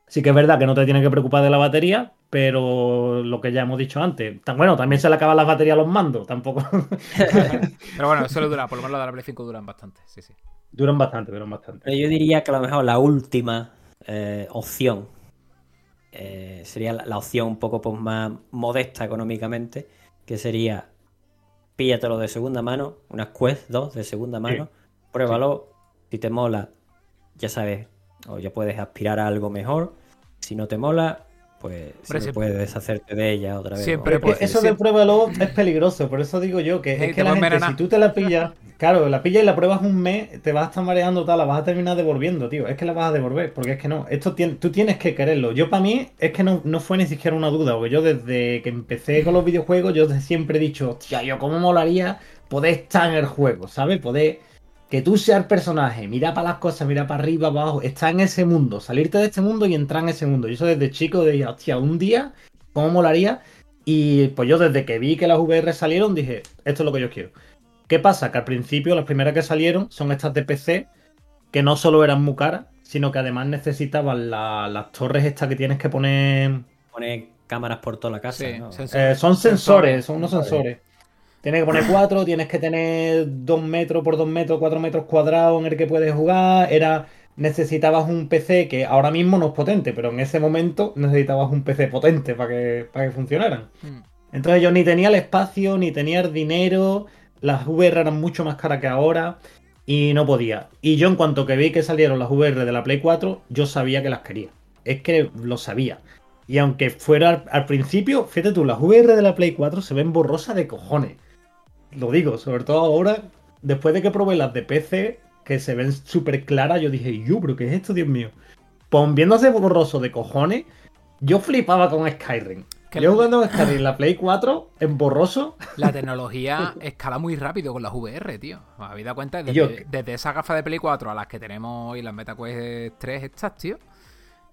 Sí que es verdad que no te tienes que preocupar de la batería, pero lo que ya hemos dicho antes. tan- Bueno, también se le acaban las baterías a los mandos, tampoco. Pero bueno, eso le dura, por lo menos la de la Play 5 duran bastante. Sí, sí. duran bastante, duran bastante. Pero yo diría que a lo mejor la última eh, opción eh, sería la, la opción un poco pues, más modesta económicamente, que sería píllatelo de segunda mano, unas Quest 2 de segunda mano, pruébalo, si te mola, ya sabes, o ya puedes aspirar a algo mejor, si no te mola, pues Hombre, si sí. puedes deshacerte de ella otra vez. Siempre pues, eso de siempre- pruébalo es peligroso, por eso digo yo que Sí, es que la gente, si tú te la pillas, claro, la pillas y la pruebas un mes, te vas a estar mareando tal, la vas a terminar devolviendo, tío. Es que la vas a devolver, porque es que no, esto tien- tú tienes que quererlo. Yo para mí es que no, no fue ni siquiera una duda, porque yo desde que empecé con los videojuegos, yo siempre he dicho, hostia, yo cómo molaría poder estar en el juego, ¿sabes? Poder que tú seas el personaje, mira para las cosas, mira para arriba, abajo, estar en ese mundo, salirte de este mundo y entrar en ese mundo. Yo eso desde chico decía, hostia, un día, ¿cómo molaría? Y pues yo desde que vi que las VR salieron dije, esto es lo que yo quiero. ¿Qué pasa? Que al principio las primeras que salieron son estas de PC, que no solo eran muy caras, sino que además necesitaban la- las torres estas que tienes que poner... Pone cámaras por toda la casa. Sí, ¿no? eh, son sensores, son unos Sensores. sensores. Tienes que poner cuatro, tienes que tener dos metros por dos metros, cuatro metros cuadrados en el que puedes jugar. Era necesitabas un PC que ahora mismo no es potente, pero en ese momento necesitabas un PC potente para que, para que funcionaran. Mm. Entonces yo ni tenía el espacio, ni tenía el dinero, las VR eran mucho más caras que ahora y no podía. Y yo en cuanto que vi que salieron las VR de la Play 4, yo sabía que las quería. Es que lo sabía. Y aunque fuera al, principio, fíjate tú, las VR de la Play 4 se ven borrosas de cojones. Lo digo, sobre todo ahora, después de que probé las de PC, que se ven súper claras, yo dije, yo, pero ¿qué es esto, Dios mío? Pues viéndose borroso de cojones, yo flipaba con Skyrim. Que Yo la- jugando a Skyrim en la Play 4, en borroso, La tecnología escala muy rápido con las VR, tío. ¿Os habéis dado cuenta? Desde, Yo- desde esas gafas de Play 4 a las que tenemos hoy, las MetaQuest 3 estas, tío.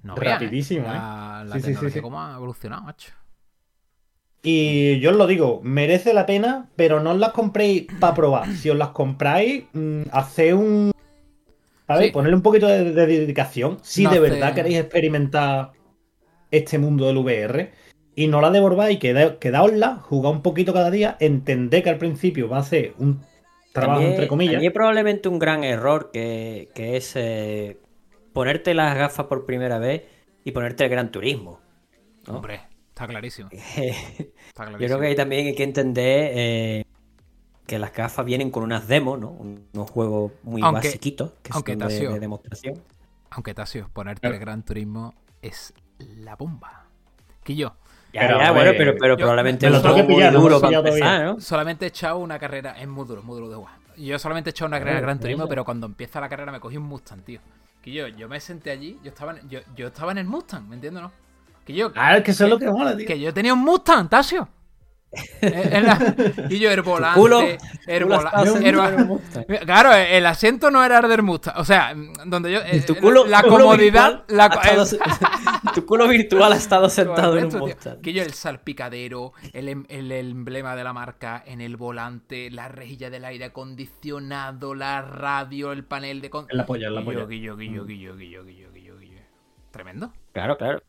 No ¿eh? Rapidísimo, La, ¿eh? la Sí, sí, sí, tecnología sí. cómo ha evolucionado, macho. Y yo os lo digo, merece la pena, pero no os las compréis para probar. Si os las compráis, mm, haced un. ¿Sabes? Sí. Ponerle un poquito de, de dedicación. Si No de hace- verdad queréis experimentar este mundo del VR. Y no la devolváis, queda, quedaosla, jugad un poquito cada día, entended que al principio va a ser un trabajo También- entre comillas. también probablemente un gran error que, que es eh, ponerte las gafas por primera vez y ponerte el Gran Turismo. ¿no? Hombre, está clarísimo. Yo Está clarísimo. creo que ahí también hay que entender eh, que las gafas vienen con unas demos, ¿no? Un- unos juegos muy Aunque- basiquitos que aunque son de, Tasio- de demostración. Aunque Tasio, ponerte Claro. el Gran Turismo es la bomba. Quillo, Ya, Pero, ya, a bueno, ver, pero, pero yo- probablemente lo tengo que pillar, duro solamente he echado una carrera, es muy duro, muy duro de jugar. Yo solamente he echado una carrera de Claro, Gran Turismo, pero cuando empieza la carrera me cogí un Mustang, tío. Que yo, yo me senté allí, yo estaba en, yo, yo estaba en el Mustang, ¿me entiendes no? Que yo, Ah, es que eso es lo que mola, tío. que yo tenía un Mustang, Tasio. Eh, la- y yo el volante, culo- el vola- estás el. Claro, asiento no era el del Mustang. O sea, donde yo. eh, Tu culo, la culo comodidad. La, tu culo virtual ha estado sentado en un Correcto, tío. Mustang. Que yo el salpicadero, el, em- el emblema de la marca en el volante, la rejilla del aire acondicionado, la radio, el panel de... Con... En la polla, en la polla. Guillo, guillo, guillo, guillo, guillo, guillo, guillo. Tremendo. Claro, claro.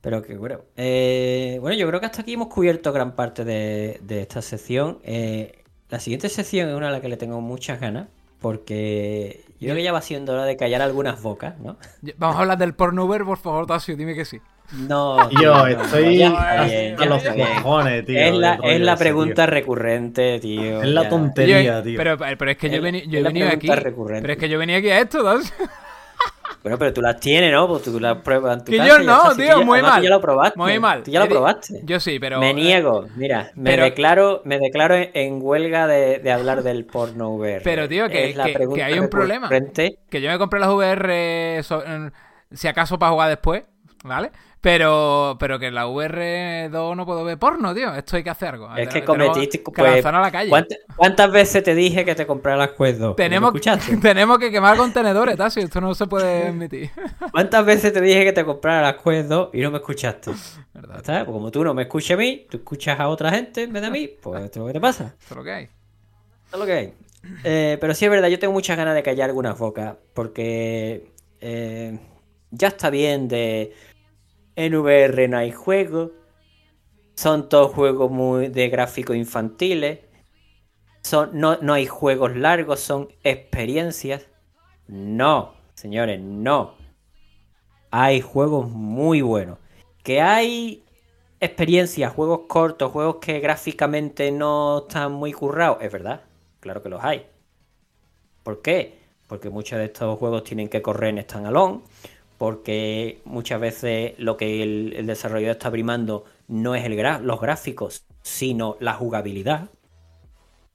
Pero que bueno. Eh, bueno, yo creo que hasta aquí hemos cubierto gran parte de, de esta sección. Eh, la siguiente sección es una a la que le tengo muchas ganas. Porque yo creo que ya va siendo hora de callar algunas bocas, ¿no? Vamos a hablar del pornover, por favor, Tasio, dime que sí. No, Yo no, no, estoy ya bien, ya los cojones, tío. Es la, es la ese, pregunta tío. recurrente, tío. Es la tontería, Yo- tío. pero, pero es que yo, veni- yo venido aquí. pregunta recurrente. Pero es que yo venía aquí a esto, ¿sabes? Bueno, pero tú las tienes, ¿no? Pues tú las pruebas en tu Que casa yo no, está. Tío, ya- muy además tú mal. ya lo probaste. Muy mal. Tú ya lo probaste. Yo sí, pero. me eh, niego, mira, me pero- declaro, me declaro en, huelga de, de hablar del porno VR. Pero, tío, que- Es la que- hay un problema. Que yo me compré las VR, so- si acaso para jugar después, ¿vale? Pero, pero que en la VR2 no puedo ver porno, tío. Esto hay que hacer algo. Es que cometiste. que Pues, a la calle. ¿cuántas, cuántas veces te dije que te compraras Quest 2? Tenemos, tenemos que quemar contenedores, Tasio. Esto no se puede admitir. ¿Cuántas veces te dije que te compraras Quest 2 y no me escuchaste? ¿Verdad? ¿Sabes? Pues como tú no me escuchas a mí, tú escuchas a otra gente en vez de a mí, pues esto es lo que te pasa. Esto es lo que hay. Eso es lo que hay. Eh, pero sí es verdad, yo tengo muchas ganas de callar algunas bocas. Porque eh, ya está bien de. En VR no hay juegos. Son todos juegos muy de gráficos infantiles. Son, no, no hay juegos largos, son experiencias. No, señores, no. Hay juegos muy buenos. Que hay experiencias, juegos cortos, juegos que gráficamente no están muy currados. Es verdad, claro que los hay. ¿Por qué? Porque muchos de estos juegos tienen que correr en standalone. Porque muchas veces lo que el, el desarrollador está primando no es el los gráficos, sino la jugabilidad.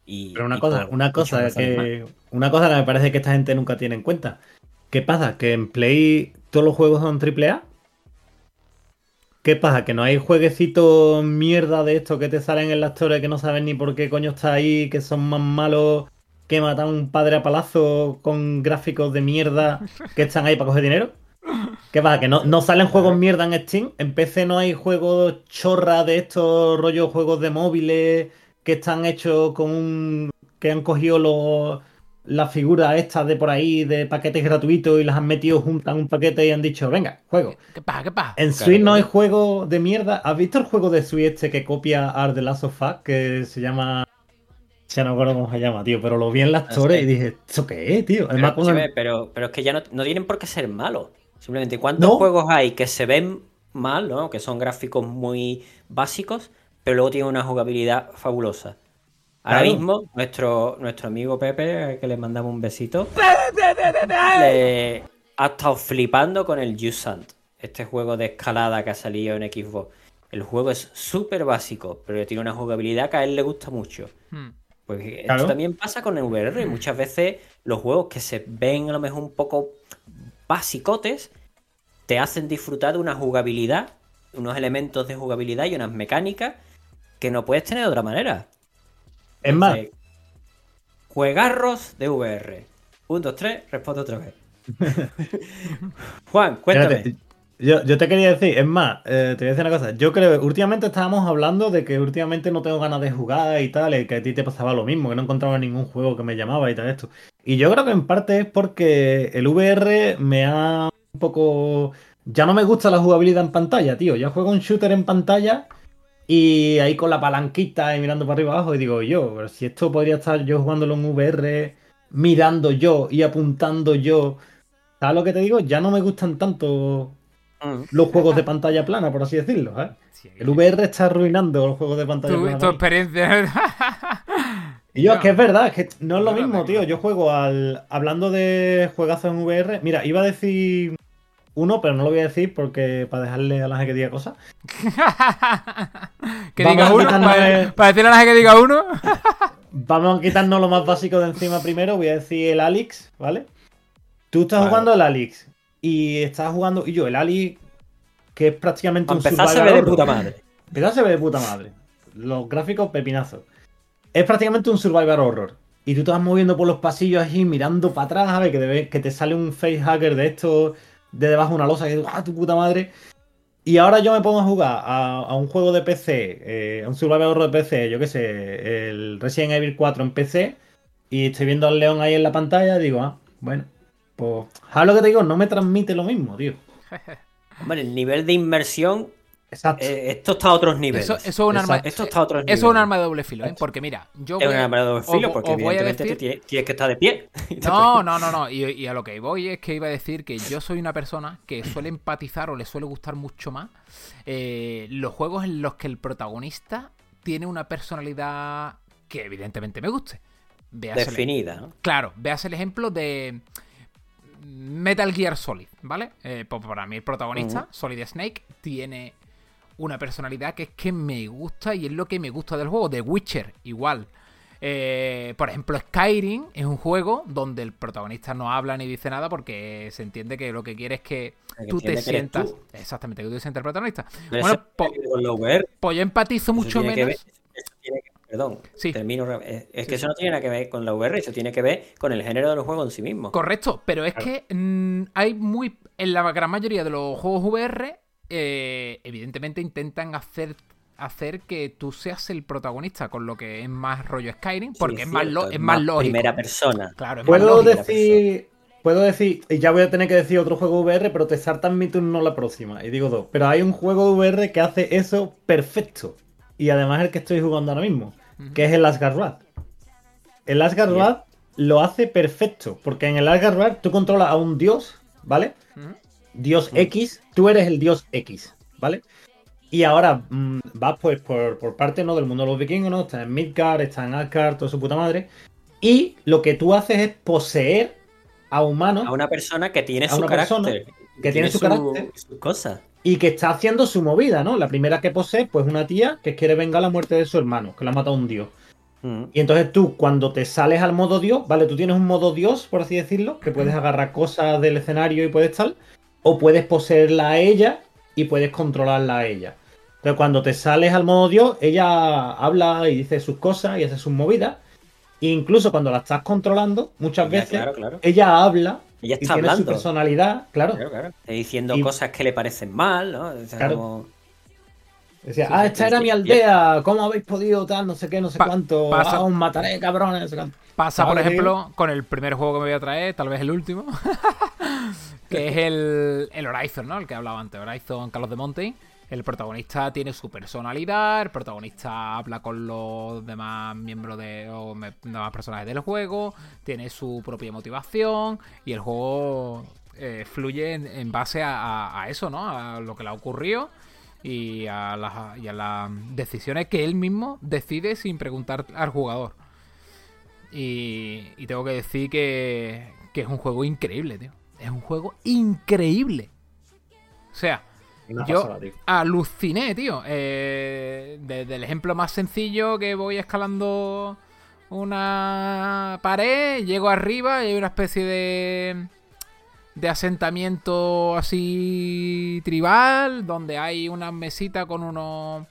Y, Pero una y cosa, por una cosa que. Una cosa que me parece que esta gente nunca tiene en cuenta. ¿Qué pasa? ¿Que en Play todos los juegos son AAA? ¿Qué pasa? ¿Que no hay jueguecitos mierda de estos que te salen en la historia que no sabes ni por qué coño está ahí, que son más malos que matar a un padre a palazo con gráficos de mierda que están ahí para coger dinero? ¿Qué pasa? ¿Que no, no salen juegos mierda en Steam? ¿En PC no hay juegos chorra de estos rollos juegos de móviles que están hechos con un... que han cogido los las figuras estas de por ahí de paquetes gratuitos y las han metido juntas en un paquete y han dicho, venga, juego. ¿Qué pasa? ¿Qué pasa? En. Switch no hay juego de mierda. ¿Has visto el juego de Switch este que copia Art The Last of Us? Que se llama. Ya no me acuerdo cómo se llama, tío, pero lo vi en las torres y dije, ¿eso qué es, tío? Pero, Además, el- escúchame, pero, pero es que ya no, no tienen por qué ser malos. Simplemente, ¿cuántos No. juegos hay que se ven mal, ¿no? que son gráficos muy básicos, pero luego tienen una jugabilidad fabulosa? Ahora Claro. mismo, nuestro, nuestro amigo Pepe, que le mandamos un besito, le ha estado flipando con el Jusant, este juego de escalada que ha salido en Xbox. El juego es súper básico, pero tiene una jugabilidad que a él le gusta mucho. Hmm. Pues esto Claro. también pasa con el VR. Muchas veces los juegos que se ven a lo mejor un poco basicotes te hacen disfrutar de una jugabilidad, unos elementos de jugabilidad y unas mecánicas que no puedes tener de otra manera. Es más, juegarros de VR. Un, dos, tres, responde otra vez. Juan, cuéntame. Espérate, Yo, yo te quería decir, es más, eh, te voy a decir una cosa. Yo creo, últimamente estábamos hablando de que últimamente no tengo ganas de jugar y tal, y que a ti te pasaba lo mismo, que no encontraba ningún juego que me llamaba y tal esto. Y yo creo que en parte es porque el VR me ha un poco... Ya no me gusta la jugabilidad en pantalla, tío. Yo juego un shooter en pantalla y ahí con la palanquita y mirando para arriba abajo y digo yo, si esto podría estar yo jugándolo en VR, mirando yo y apuntando yo. ¿Sabes lo que te digo? Ya no me gustan tanto. Los juegos de pantalla plana, por así decirlo. ¿eh? Sí, El VR está arruinando los juegos de pantalla tu, plana. tu experiencia. Y yo, es que es verdad, es que no es lo mismo, tío. Yo juego al. Hablando de juegazos en VR. Mira, iba a decir uno, pero no lo voy a decir porque para dejarle a la gente que diga cosas. que Vamos diga uno. Para, para decirle a la gente que diga uno. Vamos a quitarnos lo más básico de encima primero. Voy a decir el Alix, ¿vale? Tú estás Vale. jugando el Alix. Y estás jugando. Y yo, el Alix, que es prácticamente un empezar se ve survival de puta madre. Empezar se ve de puta madre. Los gráficos pepinazos. Es prácticamente un survival horror. Y tú te vas moviendo por los pasillos así, mirando para atrás, a ver, que, te- que te sale un face hacker de esto de debajo de una losa, que ¡ah, tu puta madre! Y ahora yo me pongo a jugar a, a un juego de PC, eh, a un survival horror de PC, yo qué sé, el Resident Evil 4 en PC, y estoy viendo al león ahí en la pantalla, y digo, ah, bueno, pues, ¿sabes lo que te digo? No me transmite lo mismo, tío. Hombre, el nivel de inmersión Exacto. Eh, esto está a otros niveles. Eso, eso es un arma, Esto está a otros eso es niveles. un arma de doble filo, ¿eh? Porque mira, yo Es voy un arma de doble filo porque os voy a evidentemente decir- tienes, que estar de pie. No, no, no, no. Y, y a lo que voy es que iba a decir que yo soy una persona que suele empatizar o le suele gustar mucho más eh, los juegos en los que el protagonista tiene una personalidad que evidentemente me guste. Véase el- Definida, ¿no? Claro, veas el ejemplo de Metal Gear Solid, ¿vale? Eh, pues para mí el protagonista, Solid Snake, tiene una personalidad que es que me gusta y es lo que me gusta del juego. The Witcher, igual. Eh, por ejemplo, Skyrim es un juego donde el protagonista no habla ni dice nada porque se entiende que lo que quiere es que Que tú te que sientas. tú. Exactamente, que tú te sientas el protagonista. Pero Bueno, po- pues yo empatizo mucho menos. ver- eso tiene que- perdón, Sí. termino. Es, es Sí, que eso no tiene nada que ver con la VR, eso tiene que ver con el género del juego en sí mismo. Correcto, pero es que mm, hay muy. En la gran mayoría de los juegos VR, eh, evidentemente intentan hacer hacer que tú seas el protagonista, con lo que es más rollo Skyrim, porque Sí, es, más, cierto, lo- es más lógico. Primera persona. Claro, es más Puedo lógico. decir. Puedo decir, y ya voy a tener que decir otro juego VR, pero te saltan mi turno la próxima. Y digo dos. Pero hay un juego VR que hace eso perfecto. Y además el que estoy jugando ahora mismo. Que es el Asgard. El Asgard lo hace perfecto. Porque en el Asgard tú controlas a un dios, ¿vale? Dios X, tú eres el dios X, ¿vale? Y ahora mm, vas pues por, por parte ¿no? del mundo de los vikingos, ¿no? Está en Midgard, está en Asgard, toda su puta madre. Y lo que tú haces es poseer a humanos A una persona que tiene A su una persona carácter. que tiene su carácter. sus cosas. Y que está haciendo su movida, ¿no? La primera que posee, pues una tía que quiere vengar la muerte de su hermano, que la ha matado un dios. Mm. Y entonces tú, cuando te sales al modo dios, ¿vale? Tú tienes un modo dios, por así decirlo, que puedes agarrar cosas del escenario y puedes tal, o puedes poseerla a ella y puedes controlarla a ella. Entonces, cuando te sales al modo dios, ella habla y dice sus cosas y hace sus movidas. E incluso cuando la estás controlando, muchas Ya, veces claro, claro. ella habla Ella y está tiene su hablando. personalidad, claro. Claro, claro. Está diciendo Y- cosas que le parecen mal, ¿no? O sea, Claro. como- Decía, Sí, ah, esta sí, era sí. mi aldea, ¿cómo habéis podido tal? No sé qué, no sé Pa- cuánto. pasa- Ah, os mataré, cabrones, no sé cuánto. Pasa, por ¿Sabes lo que ejemplo, con el primer juego que me voy a traer, tal vez el último, que es el, el Horizon, ¿no? El que hablaba antes, Horizon Carlos de Monte. El protagonista tiene su personalidad, el protagonista habla con los demás miembros de o demás personajes del juego, tiene su propia motivación y el juego eh, fluye en, base a, a- a eso, ¿no? A lo que le ha ocurrido y a, las, y a las decisiones que él mismo decide sin preguntar al jugador. Y, y tengo que decir que, que es un juego increíble, tío. Es un juego increíble. O sea, Una yo pasada, tío. aluciné, tío. Eh, desde el ejemplo más sencillo que voy escalando una pared, llego arriba y hay una especie de de asentamiento así tribal donde hay una mesita con unos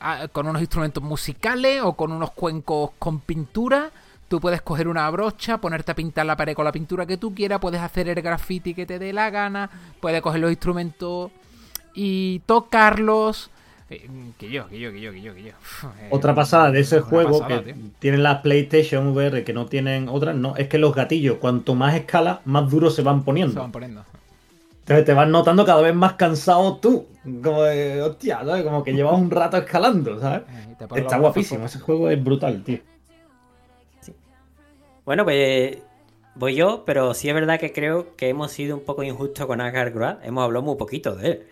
ah, con unos instrumentos musicales o con unos cuencos con pintura. Tú puedes coger una brocha, ponerte a pintar la pared con la pintura que tú quieras, puedes hacer el graffiti que te dé la gana, puedes coger los instrumentos y tocarlos. Eh, que yo, que yo, que yo, que yo, que yo. Eh, Otra pasada de ese una juego pasada, que tío. tienen las PlayStation VR que no tienen otras, no, es que los gatillos, cuanto más escala, más duros se van se poniendo. van poniendo. Entonces te vas notando cada vez más cansado tú. Como de, hostia, ¿sabes? Como que llevas un rato escalando, ¿sabes? Eh, Está guapísimo, ese juego es brutal, tío. Bueno, pues voy yo, pero sí es verdad que creo que hemos sido un poco injustos con Asgard Wrath. Hemos hablado muy poquito de él.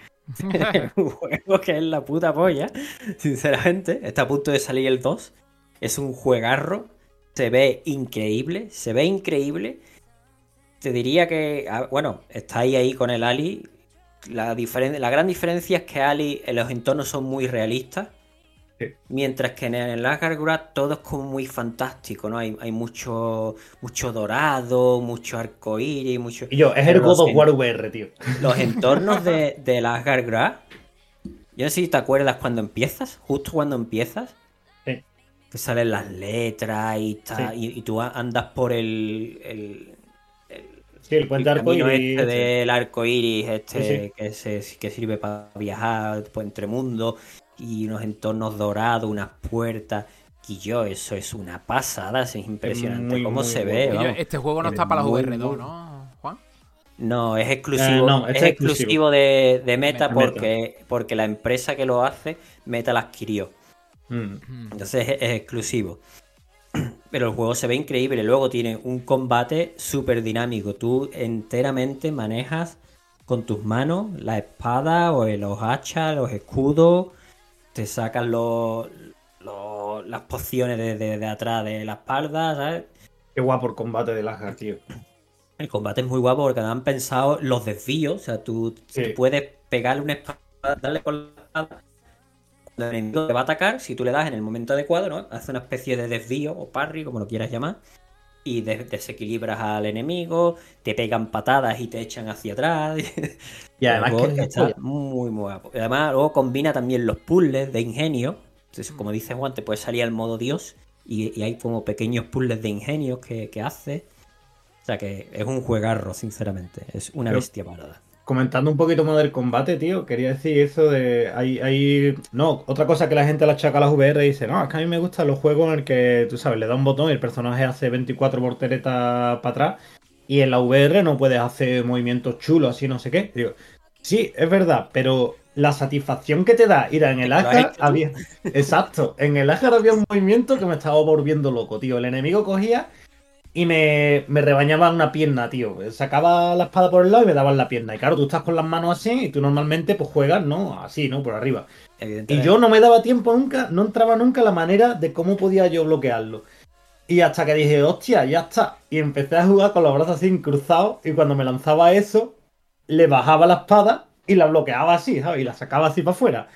Un juego que es la puta polla, sinceramente. Está a punto de salir el 2. Es un juegarro. Se ve increíble. Se ve increíble. Te diría que, bueno, estáis ahí con el Ali. La, la gran diferencia es que Ali en los entornos son muy realistas. Sí. Mientras que en el Asgard Wrath todo es como muy fantástico, ¿no? Hay, hay mucho, mucho dorado, mucho arcoíris, mucho... Y yo, es el God of War VR, tío. los entornos de, Asgard Wrath. Yo no sé si te acuerdas cuando empiezas, justo cuando empiezas. Sí. Que salen las letras y, ta- Sí. y, y tú andas por el, el, Sí, el puente el camino arcoíris. este del arco iris, este. Que, se- que sirve para viajar pues, entre mundos y unos entornos dorados, unas puertas. Y yo, eso es una pasada, es impresionante muy, cómo muy se ve. Vamos. este juego no Es está para la muy, VR2, muy- ¿no, Juan? No, es exclusivo. Eh, no, es este es exclusivo, exclusivo. de, de Meta, Meta. porque, porque la empresa que lo hace, Meta la adquirió. Mm. Mm. Entonces es, es exclusivo. Pero el juego se ve increíble. Luego tiene un combate súper dinámico. Tú enteramente manejas con tus manos la espada o los hachas, los escudos. Te sacan los, los- las pociones de, de- de atrás de la espalda, ¿sabes? Qué guapo el combate de Asgard, tío. El combate es muy guapo porque han pensado los desvíos. O sea, tú, Sí. tú puedes pegarle una espada, darle con la espada. Cuando el enemigo te va a atacar, si tú le das en el momento adecuado, ¿no? Hace una especie de desvío o parry, como lo quieras llamar. Y des- desequilibras al enemigo, te pegan patadas y te echan hacia atrás. Y además que está muy, muy guapo. Y además, luego combina también los puzzles de ingenio. Entonces, como dice Juan, te puedes salir al modo Dios. Y, y hay como pequeños puzzles de ingenio que, que hace. O sea que es un juegarro, sinceramente. Es una Pero- bestia parada. Comentando un poquito más del combate, tío, quería decir eso de. Hay, hay. No, otra cosa que la gente le achaca a las VR y dice, no, es que a mí me gustan los juegos en el que, tú sabes, le da un botón y el personaje hace 24 volteretas para atrás. Y en la VR no puedes hacer movimientos chulos, así no sé qué. Digo, sí, es verdad, pero la satisfacción que te da ir en el tú. había. Exacto, en el Asgard había un movimiento que me estaba volviendo loco, tío. El enemigo cogía y me, me rebañaba una pierna, tío. Sacaba la espada por el lado y me daban la pierna. Y claro, tú estás con las manos así y tú normalmente pues juegas, ¿no? Así, ¿no? Por arriba. Y yo no me daba tiempo nunca, no entraba nunca la manera de cómo podía yo bloquearlo. Y hasta que dije, hostia, ya está. Y empecé a jugar con los brazos así cruzados y cuando me lanzaba eso, le bajaba la espada y la bloqueaba así, ¿sabes? Y la sacaba así para afuera.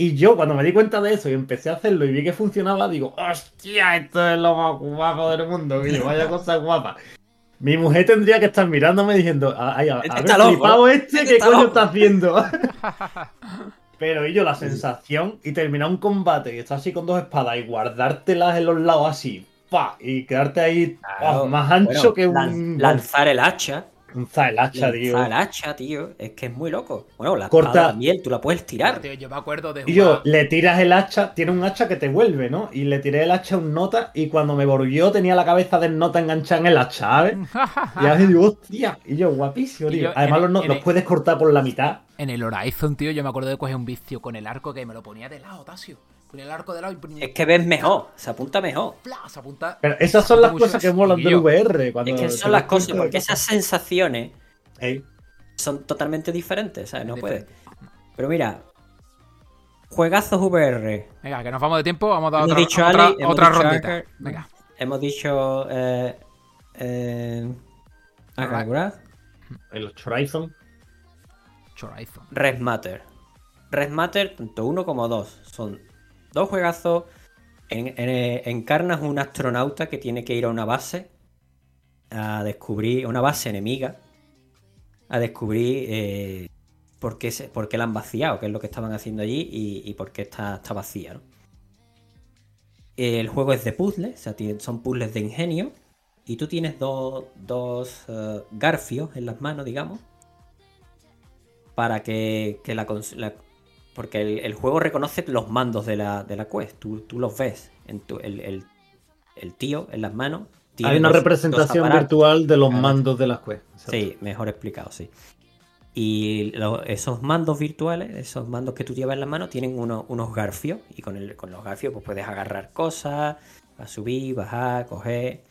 Y yo cuando me di cuenta de eso y empecé a hacerlo y vi que funcionaba, digo, hostia, esto es lo más guapo del mundo, que vaya cosa guapa. Mi mujer tendría que estar mirándome diciendo, ay, a, Este a ver, loco, flipado este, este ¿qué está coño loco". está haciendo? Pero y yo la sensación y terminar un combate y estar así con dos espadas y guardártelas en los lados así, pa, y quedarte ahí Claro. oh, más ancho Bueno, que un lanzar el hacha. Un el hacha, tío. Lanzar el hacha, tío. Es que es muy loco. Bueno, la Corta- también, tú la puedes tirar. Tío, yo me acuerdo de Y yo le tiras el hacha, tiene un hacha que te vuelve, ¿no? Y le tiré el hacha a un nota y cuando me volvió tenía la cabeza del nota enganchada en el hacha, ¿sabes? Y así digo, hostia, y yo, guapísimo, tío. yo, Además en- los, los puedes cortar por la mitad. En el Horizon, tío, yo me acuerdo de coger un vicio con el arco que me lo ponía de lado, Tasio. Ponía el arco de lado y. Es que ves mejor, se apunta mejor. ¡Pla! Se apunta. Pero esas son las cosas que molan del VR. Cuando Es que son las cosas, porque esas sensaciones son totalmente diferentes, ¿sabes? No puedes. Pero mira, juegazos VR. Venga, que nos vamos de tiempo, vamos a dar Hemos otra, dicho otra, Ali, hemos otra dicho rondita. Hacker. Venga. Hemos dicho. Eh, eh, el Horizon. Horizon. Red Matter. Red Matter, tanto uno como dos. Son dos juegazos. En, en- encarnas un astronauta que tiene que ir a una base a descubrir, una base enemiga, a descubrir eh, por, qué por qué la han vaciado, qué es lo que estaban haciendo allí y, por qué está, está vacía. ¿no? El juego es de puzzles, o sea, son puzzles de ingenio. Y tú tienes dos, dos eh, garfios en las manos, digamos. Para que, que la, la- Porque el, el juego reconoce los mandos de la, de la quest. Tú, tú los ves. En tu- el, el- el tío en las manos. tiene Hay una representación virtual de los Claro. mandos de las quests. Sí, mejor explicado, sí. Y lo- esos mandos virtuales, esos mandos que tú llevas en la mano, tienen uno- unos garfios. Y con, el, con los garfios pues puedes agarrar cosas, a subir, bajar, coger.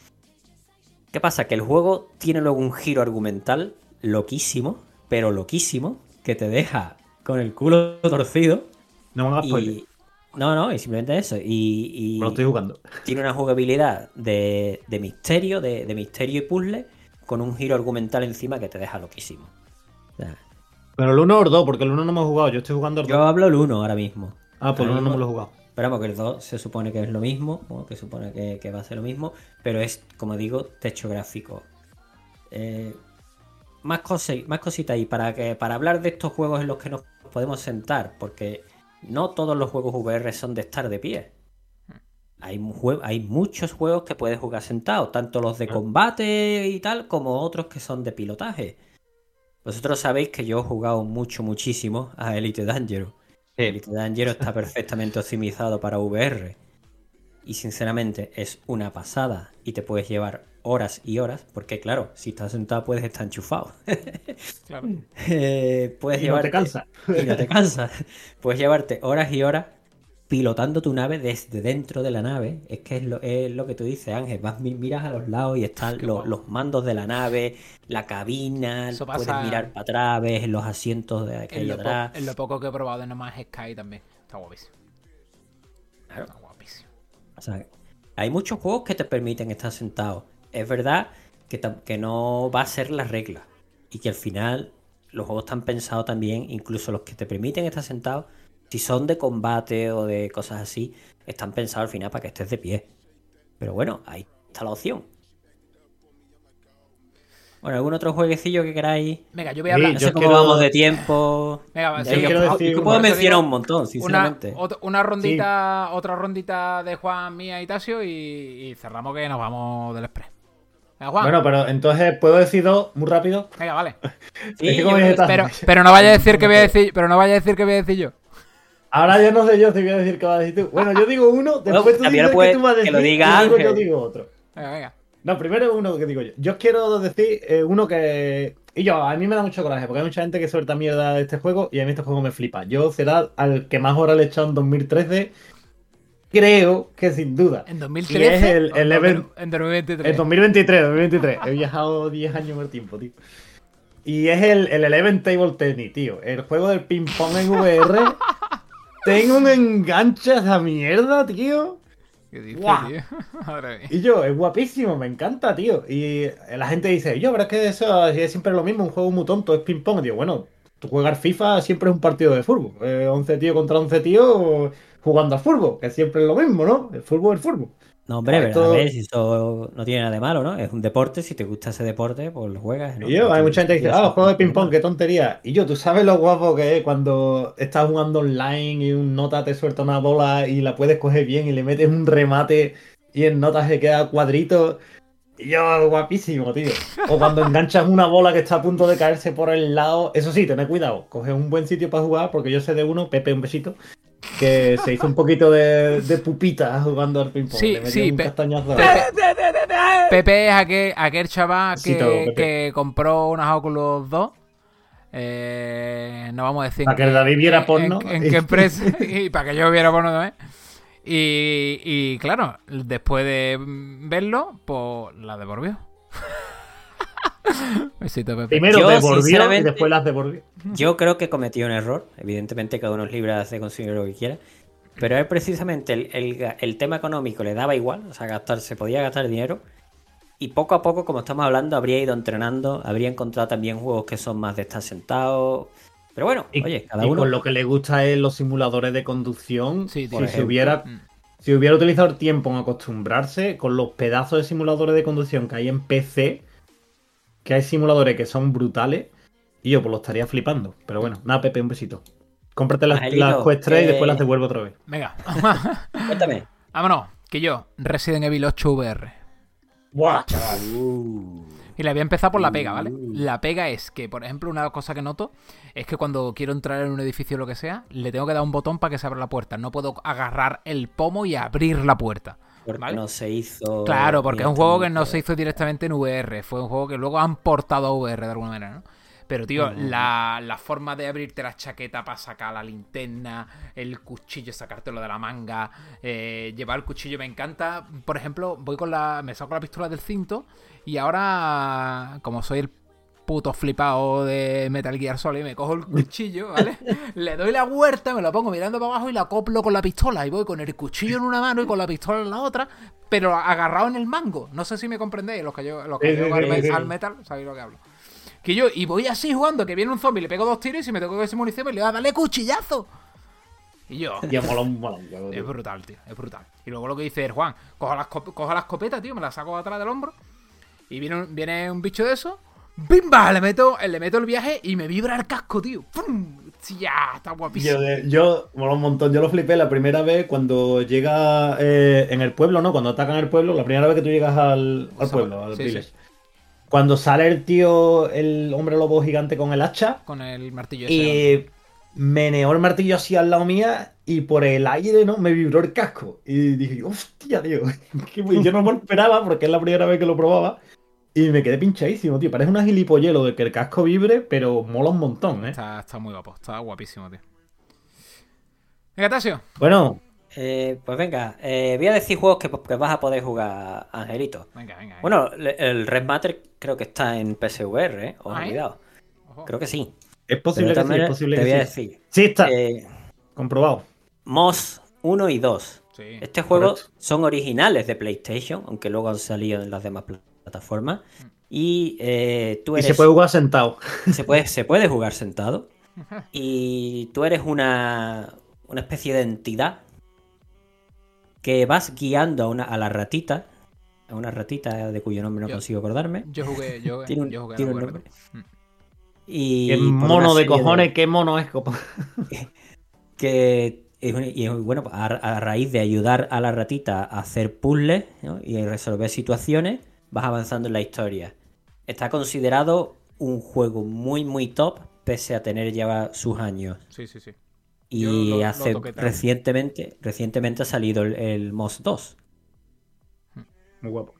¿Qué pasa? Que el juego tiene luego un giro argumental loquísimo, pero loquísimo, que te deja con el culo torcido. No me hagas. Y... No, no, y simplemente eso. Y, y Me lo estoy jugando. tiene una jugabilidad de, de misterio, de, de misterio y puzzle, con un giro argumental encima que te deja loquísimo. O sea, Pero el 1 o el 2, porque el 1 no hemos jugado. Yo estoy jugando el 2. yo hablo el 1 ahora mismo. Ah, pues el ahora 1 no me lo he jugado. Pero vamos, que el 2 se supone que es lo mismo, o que supone que, que va a ser lo mismo, pero es, como digo, techo gráfico. Eh, más, cosas, más cositas ahí para, que, para hablar de estos juegos en los que nos podemos sentar, porque no todos los juegos VR son de estar de pie. Hay, hay muchos juegos que puedes jugar sentado, tanto los de combate y tal, como otros que son de pilotaje. Vosotros sabéis que yo he jugado mucho, muchísimo a Elite Dangerous. Elite Dangerous está perfectamente optimizado para VR. Y sinceramente es una pasada. Y te puedes llevar horas y horas, porque claro, si estás sentado puedes estar enchufado. Claro. Eh, puedes Y no te llevarte- cansa. y no te cansas. Puedes llevarte horas y horas pilotando tu nave desde dentro de la nave. Es que es lo, es lo que tú dices, Ángel. Vas, mi- miras a los lados y están Qué lo- guapo. los mandos de la nave, la cabina, Eso puedes mirar para atrás, ves los asientos de En po- atrás. en lo poco que he probado de No Man's Sky también. Está guapísimo. Claro. Está guapísimo. O sea, hay muchos juegos que te permiten estar sentado. Es verdad que, no va a ser la regla. Y que al final los juegos están pensados también, incluso los que te permiten estar sentado, si son de combate o de cosas así, están pensados al final para que estés de pie. Pero bueno, ahí está la opción. Bueno, ¿algún otro jueguecillo que queráis? Venga, yo voy a Sí, hablar. No yo sé cómo quiero- vamos de tiempo. Venga, sí, yo decir puedo mencionar digo, un montón, sinceramente. una rondita, otra rondita de Juan, mía y Tasio y, y cerramos que nos vamos del Express. Venga, Juan. Bueno, pero entonces puedo decir dos muy rápido. Venga, vale. Sí, que yo Pero, pero no vaya a decir que voy a decir, pero no vaya a decir que voy a decir yo. Ahora yo no sé yo si voy a decir qué vas a decir tú. Bueno, yo digo uno, después tú dices que tú vas a que decir. lo diga y luego Ángel. yo digo otro. Venga, venga. No, primero uno que digo yo. Yo quiero decir eh, uno que. Y yo, a mí me da mucho coraje, porque hay mucha gente que suelta mierda de este juego y a mí este juego me flipa. Yo será al que más horas le he echado en 2013. Creo que sin duda. En Y 2013. es el, o el en event- En 2023. En 2023, 2023. He viajado 10 años en el tiempo, tío. Y es el, el Eleven Table Tennis, tío. El juego del ping-pong en VR. Tengo un enganche a esa mierda, tío. ¿Qué Guau. tío? Mía. Y yo, es guapísimo, me encanta, tío. Y la gente dice, yo, pero es que eso es siempre lo mismo, un juego muy tonto, es ping-pong. Digo, bueno, tú juegas FIFA, siempre es un partido de fútbol. Eh, 11 tíos contra 11 tíos jugando al fútbol, que siempre es lo mismo, ¿no? El fútbol es fútbol. No, hombre, pero a ver, si eso no tiene nada de malo, ¿no? Es un deporte, si te gusta ese deporte, pues lo juegas. ¿no? Y yo, hay mucha gente que dice, ah, juego de ping-pong, qué tontería. Y yo, ¿tú sabes lo guapo que es cuando estás jugando online y un nota te suelta una bola y la puedes coger bien y le metes un remate y en nota se queda cuadrito? Y yo, guapísimo, tío. O cuando enganchas una bola que está a punto de caerse por el lado. Eso sí, tened cuidado. Coge un buen sitio para jugar, porque yo sé de uno, Pepe, un besito, que se hizo un poquito de, de pupita jugando al ping-pong. Sí, Le sí, un Pe- castañazo. Pepe, Pepe es aquel, aquel chaval que, Sí, todo, Pepe. que compró unas Oculus 2. Eh, no vamos a decir Para que qué- David viera porno. En, en qué empresa. y para que yo viera porno también. Y, y claro, después de verlo, pues la devolvió. Primero Yo, devolvió y después las devolvió. Yo creo que cometió un error. Evidentemente, cada uno es libre de hacer consigo lo que quiera. Pero es precisamente el, el- el tema económico le daba igual. O sea, gastar, se podía gastar dinero. Y poco a poco, como estamos hablando, habría ido entrenando. Habría encontrado también juegos que son más de estar sentado. Pero bueno, Y, oye, cada y uno. con lo que le gusta es los simuladores de conducción. Sí, si, se hubiera, Mm. si hubiera utilizado el tiempo en acostumbrarse con los pedazos de simuladores de conducción que hay en PC, que hay simuladores que son brutales, y yo pues lo estaría flipando. Pero bueno, nada, Pepe, un besito. Cómprate las, Angelito, las Quest 3 y después las devuelvo otra vez. Venga. Cuéntame. Vámonos. Que yo, Resident Evil 8 VR. ¡Buah, chaval! Uh, Y le voy a empezar por la pega, ¿vale? Uh. La pega es que, por ejemplo, una cosa que noto es que cuando quiero entrar en un edificio o lo que sea, le tengo que dar un botón para que se abra la puerta. No puedo agarrar el pomo y abrir la puerta. Porque ¿Vale? no se hizo. Claro, porque es un juego que no se hizo directamente en VR. Fue un juego que luego han portado a VR de alguna manera, ¿no? Pero, tío, la, la forma de abrirte la chaqueta para sacar la linterna, el cuchillo, sacártelo de la manga, eh, llevar el cuchillo me encanta. Por ejemplo, voy con la. Me saco la pistola del cinto y ahora, como soy el puto flipado de Metal Gear Solid, me cojo el cuchillo, ¿vale? Le doy la vuelta, me lo pongo mirando para abajo y la acoplo con la pistola. Y voy con el cuchillo en una mano y con la pistola en la otra, pero agarrado en el mango. No sé si me comprendéis, los que yo, los que yo al, al metal, sabéis lo que hablo. Que yo, y voy así jugando, que viene un zombie, le pego dos tiros y si me tengo que ese munición, me le va a darle cuchillazo. Y yo, un- mola un huevo, es brutal, tío, es brutal. Y luego lo que dice el Juan, cojo la, cojo la escopeta, tío, me la saco atrás del hombro. Y viene un, viene un bicho de eso. ¡Bimba! Le meto, le meto el viaje y me vibra el casco, tío. ¡Pum! ¡Ya! Está guapísimo. Yo, de- yo, mola un montón, yo lo flipé la primera vez cuando llega eh, en el pueblo, ¿no? Cuando atacan el pueblo, la primera vez que tú llegas al, pueblo, al sí, village. sí. Cuando sale el tío, el hombre lobo gigante con el hacha, Con el martillo ese. y meneó el martillo así al lado mía y por el aire, ¿no? Me vibró el casco. Y dije, hostia, tío. yo no me lo esperaba porque es la primera vez que lo probaba. Y me quedé pinchadísimo, tío. Parece una gilipollelo de que el casco vibre, pero mola un montón, ¿eh? Está, está muy guapo, está guapísimo, tío. Venga, Tasio. Bueno, Eh, pues venga, eh, voy a decir juegos que, que vas a poder jugar, Angelito. Venga, venga. venga. Bueno, le- el Red Matter creo que está en PSVR, ¿eh? Os Ah, ¿eh? cuidado. Ojo. Creo que sí. es posible que sí, es posible te voy a sí. decir. Sí, está. eh, Comprobado. Moss 1 y 2. Sí. Este juego Correcto. son originales de PlayStation, aunque luego han salido en las demás pl- plataformas. Y eh, tú Y se puede jugar sentado. se puede, se puede jugar sentado. Y tú eres una, una especie de entidad que vas guiando a, una, a la ratita. A una ratita de cuyo nombre no Yo- consigo acordarme. Yo jugué, yo, Tiene un- yo jugué tiene un nombre. Mm. Y Qué mono de cojones, qué mono es, copa. que y bueno, a, a raíz de ayudar a la ratita a hacer puzzles ¿no? y resolver situaciones, vas avanzando en la historia. Está considerado un juego muy, muy top, pese a tener ya sus años. Sí, sí, sí. Y lo- hace recientemente, recientemente ha salido el, el Moss 2. Muy guapo.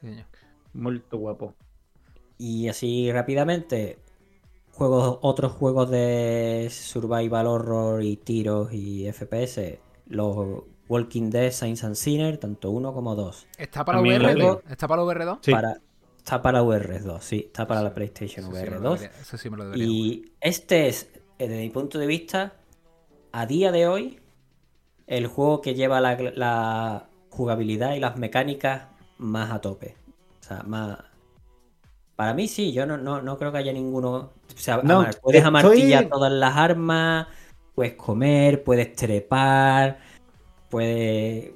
Sí, señor. Muy guapo. Y así rápidamente, juegos, otros juegos de survival horror y tiros y FPS, los Walking Dead, Saints and Sinner, tanto uno como dos. ¿Está para VR2? luego- ¿Está para VR2? Sí. Para, está para VR2, sí, está para la PlayStation Eso sí me lo VR2. debería- Eso sí me lo debería. Y este es, eh, desde mi punto de vista, a día de hoy, el juego que lleva la, la jugabilidad y las mecánicas más a tope. O sea, más... Para mí sí, yo no, no, no creo que haya ninguno... O sea, No, amar- puedes estoy- amartillar todas las armas, puedes comer, puedes trepar, puedes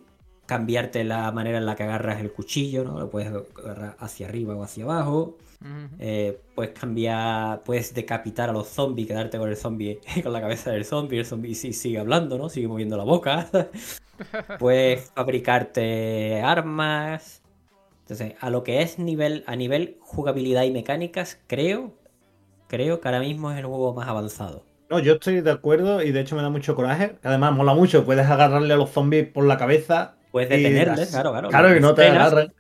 cambiarte la manera en la que agarras el cuchillo, ¿no? Lo puedes agarrar hacia arriba o hacia abajo. Eh, puedes cambiar, puedes decapitar a los zombies, quedarte con el zombie, con la cabeza del zombie, el zombie sí, sigue hablando, ¿no? Sigue moviendo la boca. puedes fabricarte armas. Entonces, a lo que es nivel, a nivel jugabilidad y mecánicas, creo, creo que ahora mismo es el juego más avanzado. No, yo estoy de acuerdo y de hecho me da mucho coraje. Además, mola mucho. Puedes agarrarle a los zombies por la cabeza. Puedes detenerles, claro, claro. Claro, que no te frenas, agarran.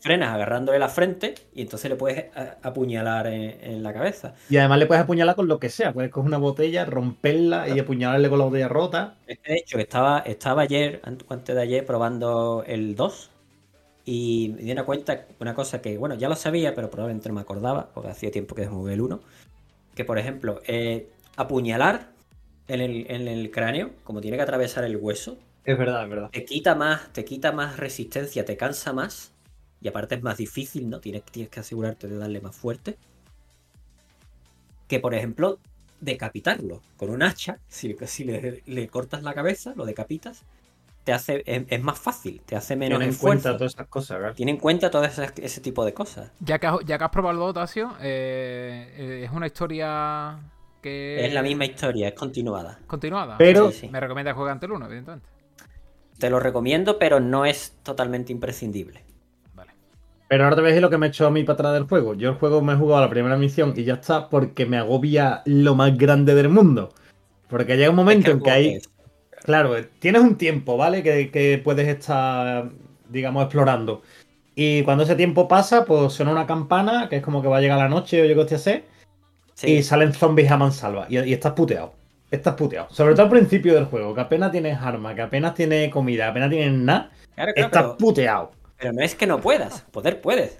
Frenas agarrándole la frente y entonces le puedes apuñalar en- en la cabeza. Y además le puedes apuñalar con lo que sea. Puedes coger una botella, romperla y apuñalarle con la botella rota. De hecho, estaba, estaba ayer, ant- antes de ayer, probando el 2 y me di una cuenta, una cosa que, bueno, ya lo sabía, pero probablemente no me acordaba, porque hacía tiempo que jugué el 1, que por ejemplo, eh, apuñalar en el, en el cráneo, como tiene que atravesar el hueso, Es verdad, es verdad. te quita más, te quita más resistencia, te cansa más, y aparte es más difícil, ¿no? Tienes, tienes que asegurarte de darle más fuerte. Que por ejemplo, decapitarlo con un hacha, si, si le, le cortas la cabeza, lo decapitas, te hace, es, es más fácil, te hace menos Ten en cuenta todas esas cosas, ¿verdad? Tiene en cuenta todo ese, ese tipo de cosas. Ya que has, ya que has probado el 2, Tasio, eh, eh, es una historia que... Es la misma historia, es continuada. Continuada. Pero- Sí, sí. Me recomienda jugar ante el 1, evidentemente. Te lo recomiendo, pero no es totalmente imprescindible. Vale. Pero ahora te voy a decir lo que me echó a mí para atrás del juego. Yo el juego me he jugado a la primera misión y ya está porque me agobia lo más grande del mundo. Porque llega un momento Es en que hay... es. Claro, tienes un tiempo, ¿vale? Que, que puedes estar, digamos, explorando. Y cuando ese tiempo pasa, pues suena una campana, que es como que va a llegar la noche o yo hostia sé, Sí. y salen zombies a mansalva. Y, y estás puteado. Estás puteado. Sobre todo al principio del juego, que apenas tienes armas, que apenas tienes comida, apenas tienes nada, Claro, claro, estás pero- puteado. Pero no es que no puedas, poder puedes.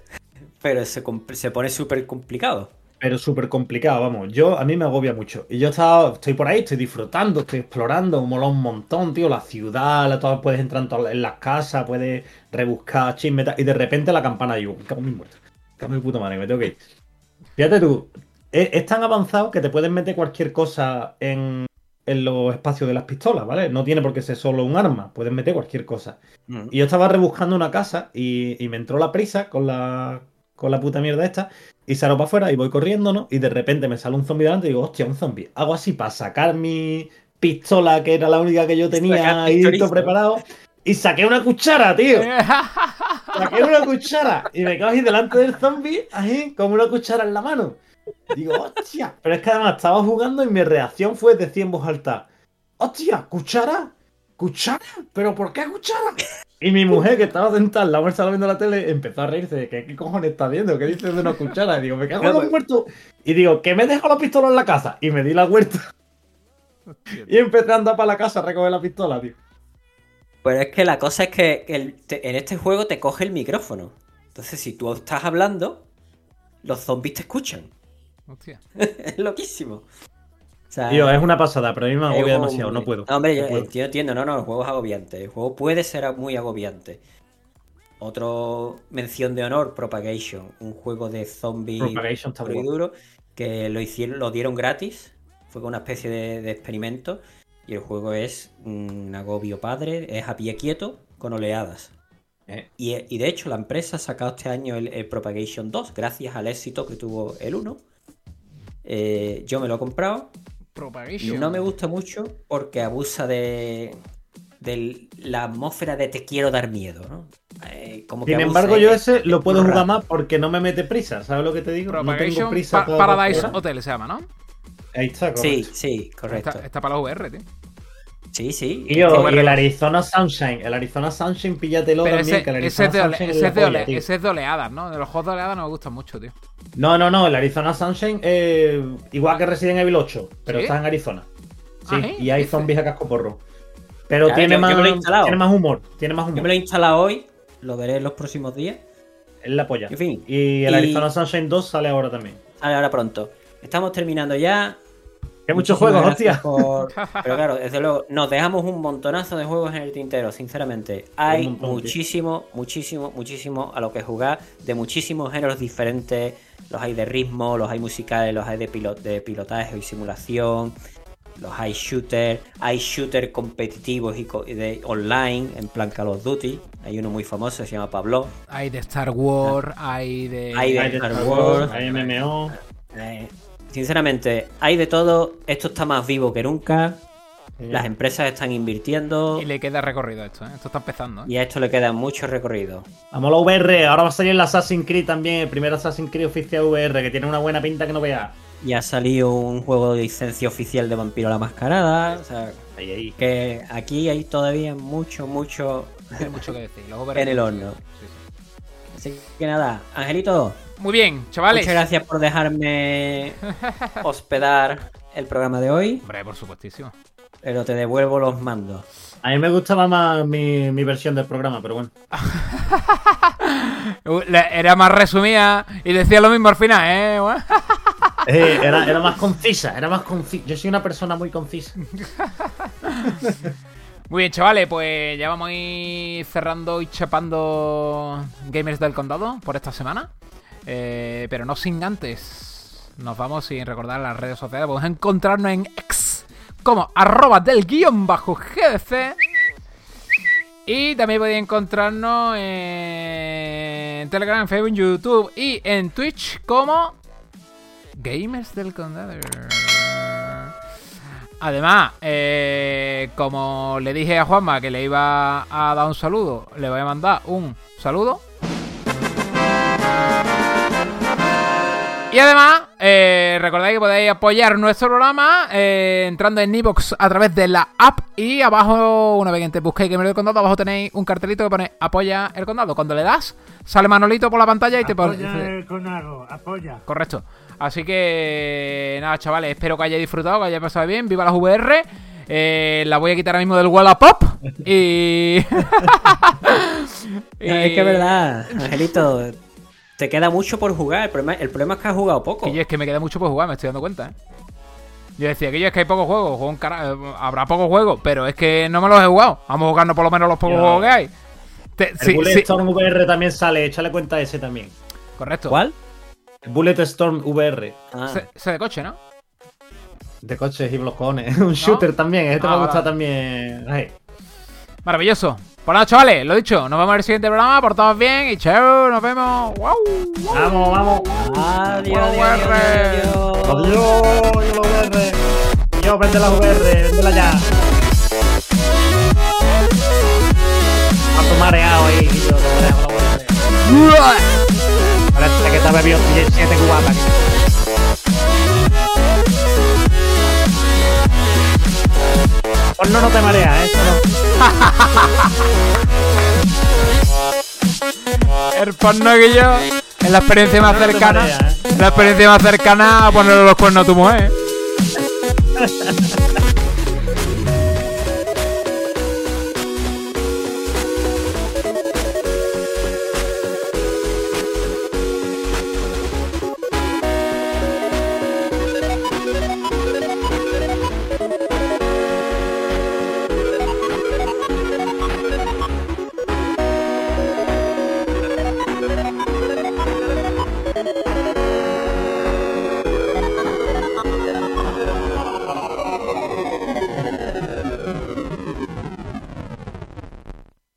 Pero se, se pone súper complicado. Pero súper complicado, vamos. Yo, a mí me agobia mucho. Y yo he estado- estoy por ahí, estoy disfrutando, estoy explorando, mola un montón, tío. La ciudad, la, puedes entrar en, todas- en las casas, puedes rebuscar chismes. Y de repente la campana, digo, cago en mi muerto. Cago en mi puta madre, me tengo que ir. Fíjate tú, es, es tan avanzado que te pueden meter cualquier cosa en, en los espacios de las pistolas, ¿vale? No tiene por qué ser solo un arma, pueden meter cualquier cosa. Mm. Y yo estaba rebuscando una casa y, y me entró la prisa con la, con la puta mierda esta. Y salgo para afuera y voy corriendo, ¿no? Y de repente me sale un zombie delante y digo, hostia, un zombie. Hago así para sacar mi pistola, que era la única que yo tenía ahí todo preparado. Y saqué una cuchara, tío. Saqué una cuchara. Y me quedo ahí delante del zombie, ahí, con una cuchara en la mano. Digo, hostia. Pero es que además estaba jugando y mi reacción fue decir en voz alta, ¡Hostia! ¿Cuchara? ¿Cuchara? ¿Pero por qué cuchara? Y mi mujer, que estaba sentada lado del salón viendo la tele, empezó a reírse de que, ¿qué cojones está viendo? ¿Qué dices de una cuchara? Y digo, me cago en los muertos. Y digo, que me dejo la pistola en la casa. Y me di la vuelta. Y empecé a andar para la casa a recoger la pistola, tío. Pero es que la cosa es que el- te- en este juego te coge el micrófono. Entonces, si tú estás hablando, los zombies te escuchan. Hostia. es loquísimo. O sea, Tío, es una pasada, pero a mí me agobia demasiado, no puedo. No, hombre, No yo, puedo. yo entiendo, no, no, el juego es agobiante. El juego puede ser muy agobiante. Otro mención de honor, Propagation, un juego de zombies Propagation está puro y guapo. duro, que lo hicieron, lo dieron gratis. Fue una especie de, de experimento. Y el juego es un agobio padre, es a pie quieto, con oleadas. Eh. Y, y de hecho, la empresa ha sacado este año el, el Propagation 2, gracias al éxito que tuvo el 1. Eh, yo me lo he comprado. Propagation. No me gusta mucho porque abusa de, de la atmósfera de te quiero dar miedo, ¿no? Eh, como Sin embargo, yo ese lo puedo jugar más porque no me mete prisa, ¿sabes lo que te digo? No tengo Propagation prisa. Pa- cada Paradise. Hotel se llama, ¿no? Ahí está, Sí, correcto. sí, correcto. Está, está para los VR, tío. Sí, sí. Y, yo, el. Arizona Sunshine, el Arizona Sunshine, píllatelo Pero también, ese, que el ese Arizona es de, ole- Sunshine es de polla, ole- tío. ese es de oleadas, ¿no? De los juegos de oleadas no me gustan mucho, tío. No, no, no, el Arizona Sunshine eh, igual que Resident Evil 8, pero ¿Sí? está en Arizona. Sí, Ah, ¿eh? y hay zombies a casco porro. Pero Claro, tiene, yo- yo más, me lo he instalado. tiene más humor, tiene más Yo me lo he instalado hoy, lo veré en los próximos días. Es la polla. En fin, Y el y- Arizona Sunshine 2 sale ahora también. sale ahora pronto. Estamos terminando ya. Que muchos juegos, hostia. por- Pero claro, desde luego, nos dejamos un montonazo de juegos en el tintero, sinceramente. Hay tío. muchísimo, muchísimo, muchísimo a lo que jugar, de muchísimos géneros diferentes. Los hay de ritmo, los hay musicales, los hay de, pilo- de pilotaje y simulación. Los hay shooter, hay shooter competitivos y co- de online, en plan Call of Duty. Hay uno muy famoso, se llama Pablo. Hay de Star Wars, hay de. Hay de- Hay de Star Star Wars, Wars, hay MMO. Eh, sinceramente, hay de todo. Esto está más vivo que nunca. Las empresas están invirtiendo. Y le queda recorrido esto, ¿eh? Esto está empezando. ¿eh? Y a esto le queda mucho recorrido. Vamos a la VR, ahora va a salir el Assassin's Creed también, el primer Assassin's Creed oficial VR, que tiene una buena pinta que no veas. Y ha salido un juego de licencia oficial de Vampiro la Mascarada. O sea, Ahí, ahí. que aquí hay todavía mucho, mucho. Tiene mucho que decir. Los VR En el horno. sí, sí. Así que nada, Angelito, Muy bien, chavales. muchas gracias por dejarme hospedar el programa de hoy. Hombre, por supuestísimo. Pero te devuelvo los mandos. A mí me gustaba más mi, mi versión del programa, pero bueno. Era más resumida y decía lo mismo al final, ¿eh? Eh, era, era más concisa, era más concisa. Yo soy una persona muy concisa. Muy bien, chavales, pues ya vamos a ir cerrando y chapando Gamers del Condado por esta semana. Eh, pero no sin antes. Nos vamos sin recordar las redes sociales. Podemos encontrarnos en X como arroba del guion bajo GDC. Y también podéis encontrarnos en Telegram, Facebook, YouTube y en Twitch como Gamers del Condado. Además, eh, como le dije a Juanma que le iba a dar un saludo, le voy a mandar un saludo. Y además, eh, recordáis que podéis apoyar nuestro programa eh, entrando en Evox a través de la app y abajo, una vez que te busquéis Gamer del Condado, abajo tenéis un cartelito que pone apoya el condado. Cuando le das, sale Manolito por la pantalla y te pone... Apoya el Conago, apoya. Correcto. Así que nada, chavales, espero que hayáis disfrutado, que hayáis pasado bien. Viva las VR. Eh, la voy a quitar ahora mismo del Wallapop. Y. No, es que es verdad, Angelito. Te queda mucho por jugar. El problema, el problema es que has jugado poco. Que yo es que me queda mucho por jugar, me estoy dando cuenta, ¿eh? Yo decía que yo es que hay pocos juegos, juego un cara- eh, habrá pocos juegos, pero es que no me los he jugado. Vamos a jugarnos por lo menos los pocos juegos que hay. Te- El sí, Bullet sí, Storm VR también sale, échale cuenta a ese también. correcto. ¿Cuál? El Bullet Storm VR. Ah, Ese ese de coche, ¿no? De coches y los cojones. Un shooter también, este Ah, me gusta vale. también. Ay. Maravilloso. Pues nada, chavales, lo dicho, nos vemos en el siguiente programa, portaos bien y chao, nos vemos. ¡Wow! Vamos, vamos. Adiós, adiós, adiós, adiós. Adiós, la VR. Yo, vende la VR, véndela ya. Cuánto mareado ahí, yo, la VR. Parece que está bebiendo 7 cubatas. Porno no te marea, ¿eh? Eso no. El porno que yo es la experiencia más No cercana. marea, ¿eh? La experiencia más cercana a ponerle los cuernos a tu mujer.